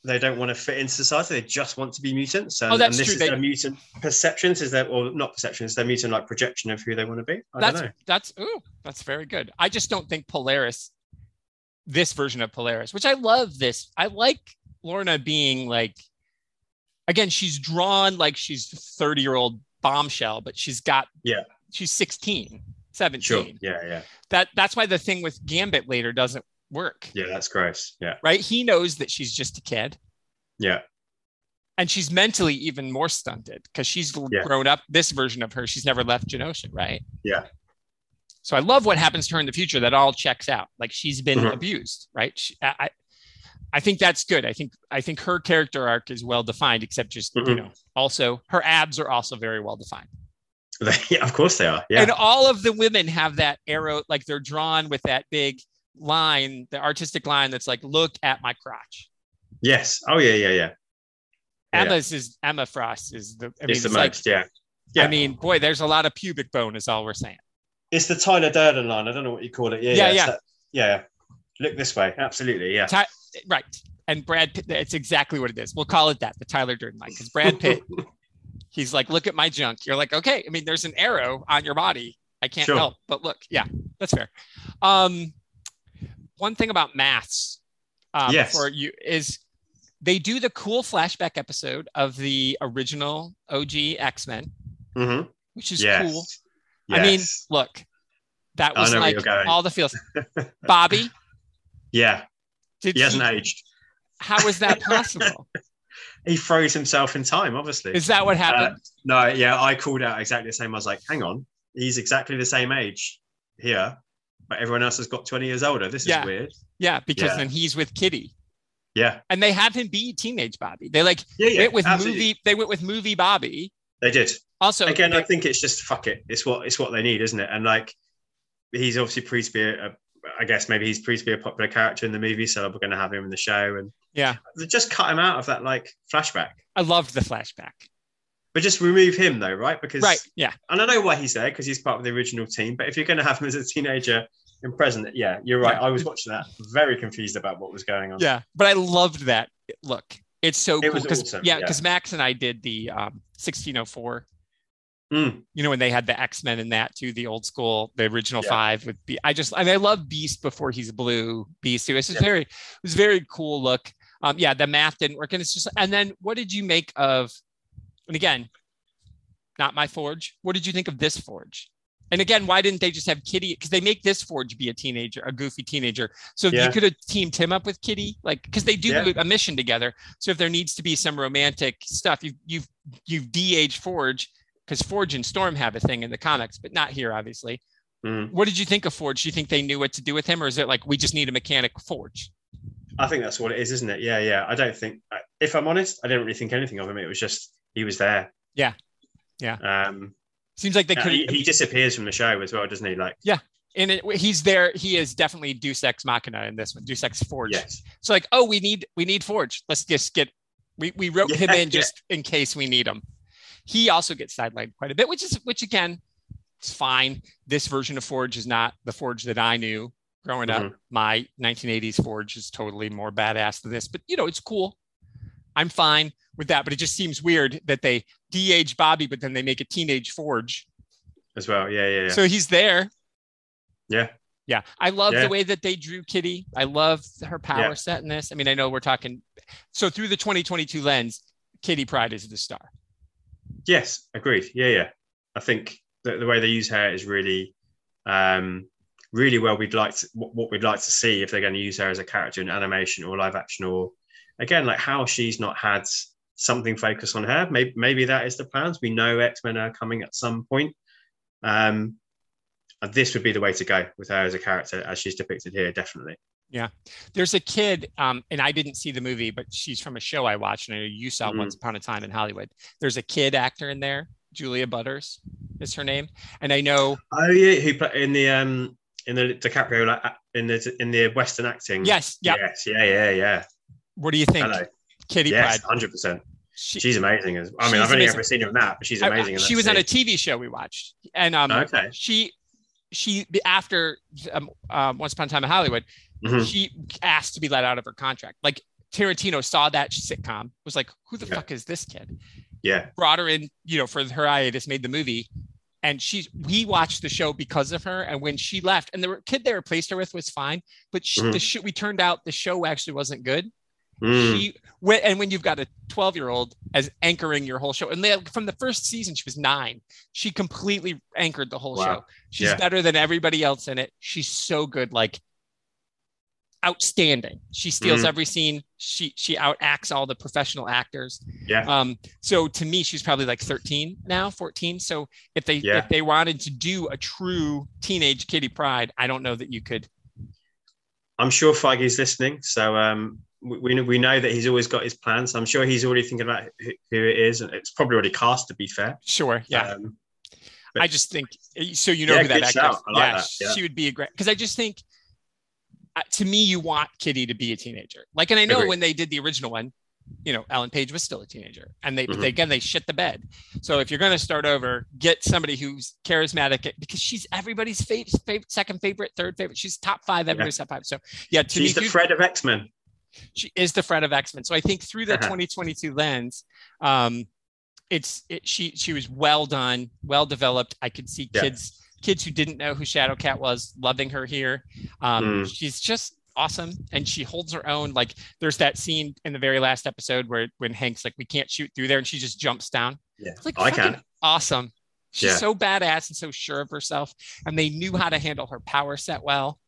they don't want to fit into society? They just want to be mutants. And, Oh, that's and this true. is They- their mutant perceptions. Is that or not perceptions? is Their mutant like projection of who they want to be. I that's don't know. that's ooh, that's very good. I just don't think Polaris, this version of Polaris, which I love this. I like Lorna being like, again, she's drawn like she's 30 year old bombshell, but she's got Yeah. she's 16, 17. Sure. Yeah, yeah, That that's why the thing with Gambit later doesn't work. yeah. That's gross. Yeah, Right. He knows that she's just a kid. yeah, And she's mentally even more stunted because she's Yeah. grown up. This version of her, she's never left Genosha, right? Yeah. So I love what happens to her in the future. That all checks out. Like she's been Mhm. abused, right? She, I, I- think that's good. I think I think her character arc is well defined, except just you Mhm. know, also her abs are also very well defined. (laughs) yeah, of course they are. Yeah. And all of the women have that arrow, like they're drawn with that big line, the artistic line that's like, look at my crotch. yes. Oh yeah, yeah, yeah. Yeah. Is Emma Frost is the I mean, it's the it's like, most. yeah. Yeah. I mean, boy, there's a lot of pubic bone, is all we're saying. It's the Tyler Durden line. I don't know what you call it. Yeah. Yeah, Yeah. yeah. Look this way. Absolutely. Yeah. Ty- right. And Brad Pitt, it's exactly what it is. We'll call it that, the Tyler Durden line, because Brad Pitt, (laughs) he's like, look at my junk. You're like, okay. I mean, there's an arrow on your body. I can't Sure. help but look. Yeah, that's fair. Um, one thing about maths, um, Yes. for you is they do the cool flashback episode of the original OG X Men, hmm which is Yes. cool. I mean, look, that was like all the feels. (laughs) Bobby, yeah. did He he, hasn't aged. how is that (laughs) possible? He froze himself in time. Obviously. is that what happened? Uh, no. Yeah. I called out exactly the same. I was like, hang on. He's exactly the same age here, but everyone else has got 20 years older. This is Yeah. weird. yeah, because yeah. then he's with Kitty. Yeah. and they have him be teenage Bobby. They like Yeah. Yeah. went with absolutely. movie. They went with movie Bobby. They did. Also, again, they- I think it's just fuck it. It's what it's what they need, isn't it? And like, he's obviously pre to be a, a- I guess maybe he's pre to be a popular character in the movie, so we're going to have him in the show, and yeah, just cut him out of that like flashback. I loved the flashback. But just remove him though, right? Because Right? Yeah, and I know why he's there because he's part of the original team. But if you're going to have him as a teenager in present, yeah, you're right. I was watching that, very confused about what was going on. yeah. But I loved that. Look, it's so It cool because awesome, yeah, yeah. because Max and I did the um, 1604. Mm. You know when they had the X Men in that too, the old school, the original Yeah. five with Be- I just and I love Beast before he's blue. Beast too. It's just Yeah. very, it was very cool look. Um, yeah, the math didn't work, and it's just. And then what did you make of? And again, not my Forge. What did you think of this Forge? And again, why didn't they just have Kitty? Because they make this Forge be a teenager, a goofy teenager. So Yeah. you could have teamed him up with Kitty, like because they do Yeah. a mission together. So if there needs to be some romantic stuff, you you've you've de-aged Forge because Forge and Storm have a thing in the comics, but not here, obviously. Mm. What did you think of Forge? Do you think they knew what to do with him, or is it like we just need a mechanic Forge? I think that's what it is, isn't it? Yeah, yeah. I don't think, if I'm honest, I didn't really think anything of him. It was just he was there. Yeah. Yeah. Um, Seems like they could. he, he disappears from the show as well, doesn't he? Like, yeah. and it, he's there. He is definitely Deus Ex Machina in this one. Deus Ex Forge. yes, So like, oh, we need we need Forge. Let's just get. We we wrote him Yeah, in yeah. just in case we need him. He also gets sidelined quite a bit, which is which again, it's fine. This version of Forge is not the Forge that I knew growing up. Mm-hmm. My 1980s Forge is totally more badass than this, but you know, it's cool. I'm fine with that, but it just seems weird that they de-age Bobby, but then they make a teenage Forge. as well. Yeah, yeah, yeah. So he's there. yeah. Yeah, I love Yeah. the way that they drew Kitty. I love her power Yeah. set in this. I mean, I know we're talking. So through the 2022 lens, Kitty Pryde is the star. Yes, agreed. Yeah, yeah. I think the, the way they use her is really, um, really well. We'd like to, what, what we'd like to see if they're going to use her as a character in animation or live action, or again, like how she's not had something focused on her. Maybe, maybe that is the plans. We know X Men are coming at some point. Um, and this would be the way to go with her as a character, as she's depicted here. Definitely. There's a kid, um, and I didn't see the movie, but she's from a show I watched, and I know you saw Mhm. Once Upon a Time in Hollywood. There's a kid actor in there, Julia Butters is her name, and I know. Oh yeah, who put in the um in the DiCaprio like in the in the Western acting? Yes, yeah. Yes. Yeah. Yeah. Yeah. What do you think, Hello. Kitty Yes. Pryde? Hundred percent. She, She's amazing. I mean, I've only amazing. ever seen her in that, but she's I- I- amazing. she was on a. TV show we watched, and um, Okay. she she after um, um, Once Upon a Time in Hollywood, Mhm. she asked to be let out of her contract. Like Tarantino saw that sitcom, was like, "Who the Yeah. fuck is this kid?" Yeah. Brought her in, you know, for her hiatus, made the movie, and she's we watched the show because of her. And when she left, and the kid they replaced her with was fine, but she, Mhm. the show we turned out the show actually wasn't good. Mm. She when, and when you've got a 12 year old as anchoring your whole show, and they, from the first season she was nine, she completely anchored the whole Wow. show. She's Yeah. better than everybody else in it. She's so good. Like outstanding. She steals Mhm. every scene. She she outacts all the professional actors. Yeah. Um, so to me, she's probably like 13 now, 14. So if they Yeah. if they wanted to do a true teenage Kitty Pryde, I don't know that you could. I'm sure Feige's listening, so um, we we know, that he's always got his plans. I'm sure he's already thinking about who, who it is, and it's probably already cast. To be fair, Sure, yeah. Um, I just think so. You know Yeah, who that actor is. Like yeah, yeah. she would be a great because I just think to me, you want Kitty to be a teenager. Like, and I know Agreed. when they did the original one, you know, Ellen Page was still a teenager, and they, Mhm. they again they shit the bed. So if you're going to start over, get somebody who's charismatic because she's everybody's favorite, favorite second favorite, third favorite. She's top five, everybody's top five. So yeah, to she's me, the Fred of X Men. she is the Fred of X-Men. So I think through the 2022 lens, um, it's it, she she was well done, well developed. I could see Yeah. kids kids who didn't know who Shadowcat was loving her here. Um, Mm. She's just awesome, and she holds her own. Like there's that scene in the very last episode where when Hank's like, "We can't shoot through there," and she just jumps down. Yeah, It's like I fucking can. awesome. She's Yeah. so badass and so sure of herself, and they knew how to handle her power set well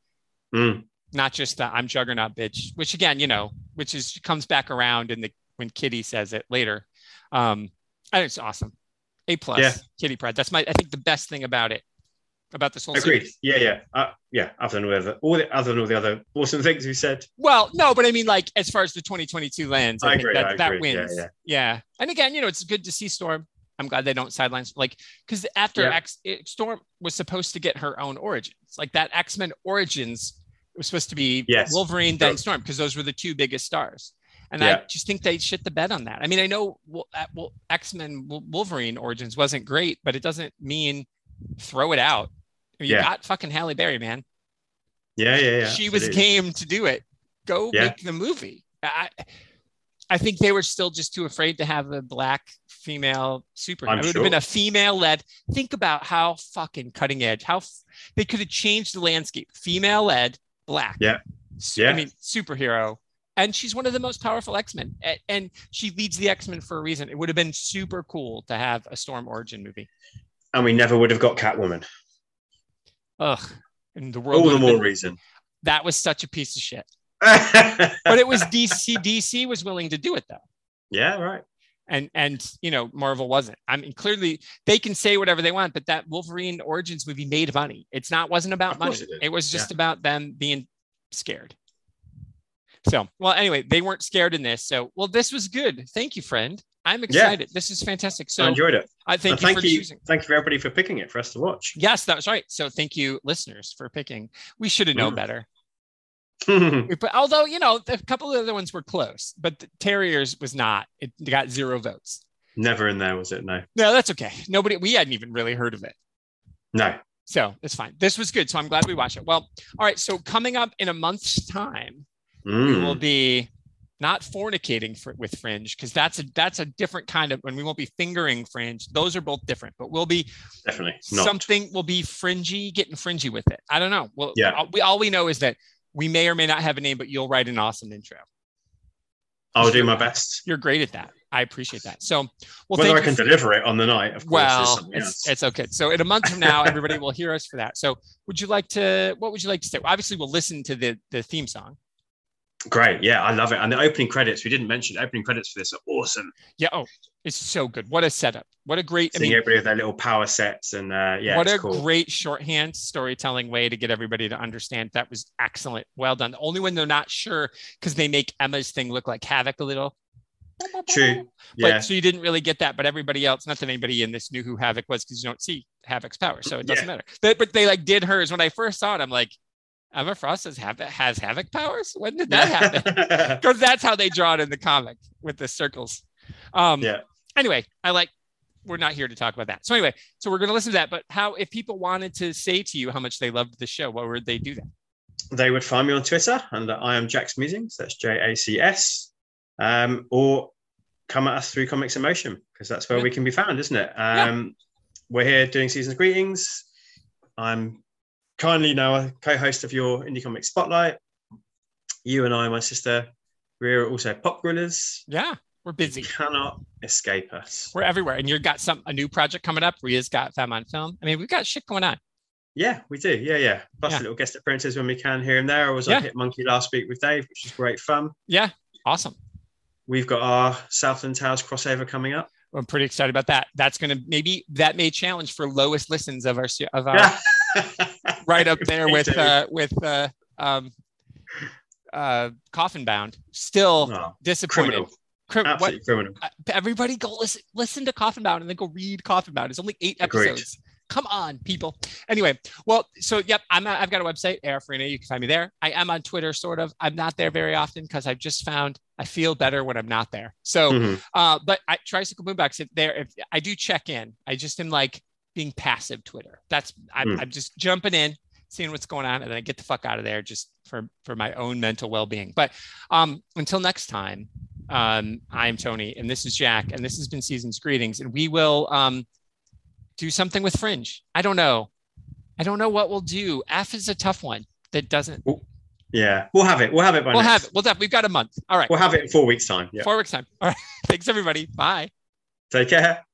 Mm. not just the I'm juggernaut bitch, which again, you know, which is comes back around in the when Kitty says it later. Um, I think it's awesome. A plus, Yeah. Kitty Pryde. That's my I think the best thing about it, about this whole Agreed. series. Yeah, yeah, uh, yeah. Other than all the other, all the other than all the other awesome things you said. Well, no, but I mean, like as far as the 2022 lens, I, I think agree, that I that agree. Wins. yeah. yeah, and again, you know, it's good to see Storm. I'm glad they don't sidelines like because after Yeah. X, it, Storm was supposed to get her own origins, like that X Men Origins. Was supposed to be Yes. Wolverine then Storm because those were the two biggest stars. And Yeah. I just think they shit the bed on that. I mean, I know well, uh, well, X Men Wolverine Origins wasn't great, but it doesn't mean throw it out. You Yeah. got fucking Halle Berry, man Yeah, yeah, yeah. she was game to do it. Go Yeah. make the movie. I, I think they were still just too afraid to have a black female superhero. I'm it would sure. have been a female led. Think about how fucking cutting edge. How f- they could have changed the landscape. Female led, black. Yeah. Yeah. I mean, superhero. And she's one of the most powerful X Men. And she leads the X Men for a reason. It would have been super cool to have a Storm origin movie. And we never would have got Catwoman. Ugh. And the world All the more been- reason. that was such a piece of shit. (laughs) but it was DC. DC was willing to do it though. yeah, right. and and you know marvel wasn't i mean clearly they can say whatever they want but that wolverine origins movie made money it's not wasn't about money it it, was just about them being scared so well anyway they weren't scared in this so well this was good thank you friend i'm excited this is fantastic so I enjoyed it. i thank And you thank for you, choosing thank you for everybody for picking it for us to watch. yes that was right so thank you listeners for picking we should have known Mm. better (laughs) put, although you know a couple of the other ones were close but the terriers was not it got zero votes Never in there was it? No, no that's okay nobody we hadn't even really heard of it no. So it's fine. This was good. So I'm glad we watched it. Well, all right. So coming up in a month's time, we Mm. will be not fornicating for, with Fringe because that's a that's a different kind of and we won't be fingering Fringe. Those are both different, but we'll be Definitely not. something. We'll be fringy, getting fringy with it. I don't know. Well, Yeah. all, we all we know is that we may or may not have a name, but you'll write an awesome intro. I'll do my best. You're great at that. I appreciate that. So, well, Whether I can for- deliver it on the night, of course, well, it's, it's okay. So in a month from now, everybody will hear us for that. So would you like to, what would you like to say? Obviously we'll listen to the, the theme song. Great. Yeah, I love it. And the opening credits, we didn't mention opening credits for this are awesome. Yeah. Oh, it's so good. What a setup. What a great, I Seeing mean, everybody with their little power sets and uh, yeah, what a cool. great shorthand storytelling way to get everybody to understand. That was excellent. Well done. The only when they're not sure because they make Emma's thing look like havoc a little. True. But Yeah. so you didn't really get that, but everybody else, not that anybody in this knew who Havoc was because you don't see Havoc's power, so it doesn't Yeah. matter. But, but they like did hers when I first saw it. I'm like, Emma Frost has Havoc has Havoc powers. When did that happen? (laughs) Because that's how they draw it in the comic with the circles. Um, Yeah. Anyway, I like. We're not here to talk about that. So anyway, so we're going to listen to that. But how, if people wanted to say to you how much they loved the show, what would they do that? they would find me on Twitter under I am JAC's Musings. That's J A C S. Um, or come at us through Comics in Motion because that's where Yeah. we can be found, isn't it? Um, We're here doing season's greetings. I'm kindly now a co-host of your Indie Comic Spotlight. You and I, my sister, we're also pop gorillas. Yeah, we're You busy. cannot escape us. We're everywhere, and you've got some a new project coming up. Ria's got Femme on Film. I mean, we've got shit going on. Yeah, we do. Yeah, yeah. Plus Yeah. little guest appearances when we can here and there. I was Yeah. on Hit Monkey last week with Dave, which is great fun. Yeah, awesome. We've got our Southland Towers crossover coming up. I'm pretty excited about that. That's gonna maybe that may challenge for lowest listens of our of our. (laughs) right up there with uh with uh um uh coffin bound. Still Oh, disappointed. criminal. Cri- what- Absolutely criminal. uh, everybody go listen listen to Coffin Bound and then go read Coffin Bound. It's only eight Agreed. episodes. Come on, people. Anyway, well, so yep, I'm I've got a website, AR Farina. You can find me there. I am on Twitter, sort of. I'm not there very often because I've just found I feel better when I'm not there. So, Mhm. uh, but I tricycle boombox if there, if I do check in, I just am like being passive Twitter. That's I'm, Mm. I'm just jumping in, seeing what's going on, and then I get the fuck out of there just for for my own mental well being. But um, until next time, um, I'm Tony, and this is JAC, and this has been Seasons Greetings, and we will um, do something with Fringe. I don't know. I don't know what we'll do. F is a tough one that doesn't. Yeah, we'll have it. We'll have it by We'll next. have it. We'll have. We've got a month. All right. We'll have it in four weeks' time. Yeah. Four weeks time. All right. (laughs) Thanks everybody. Bye. Take care.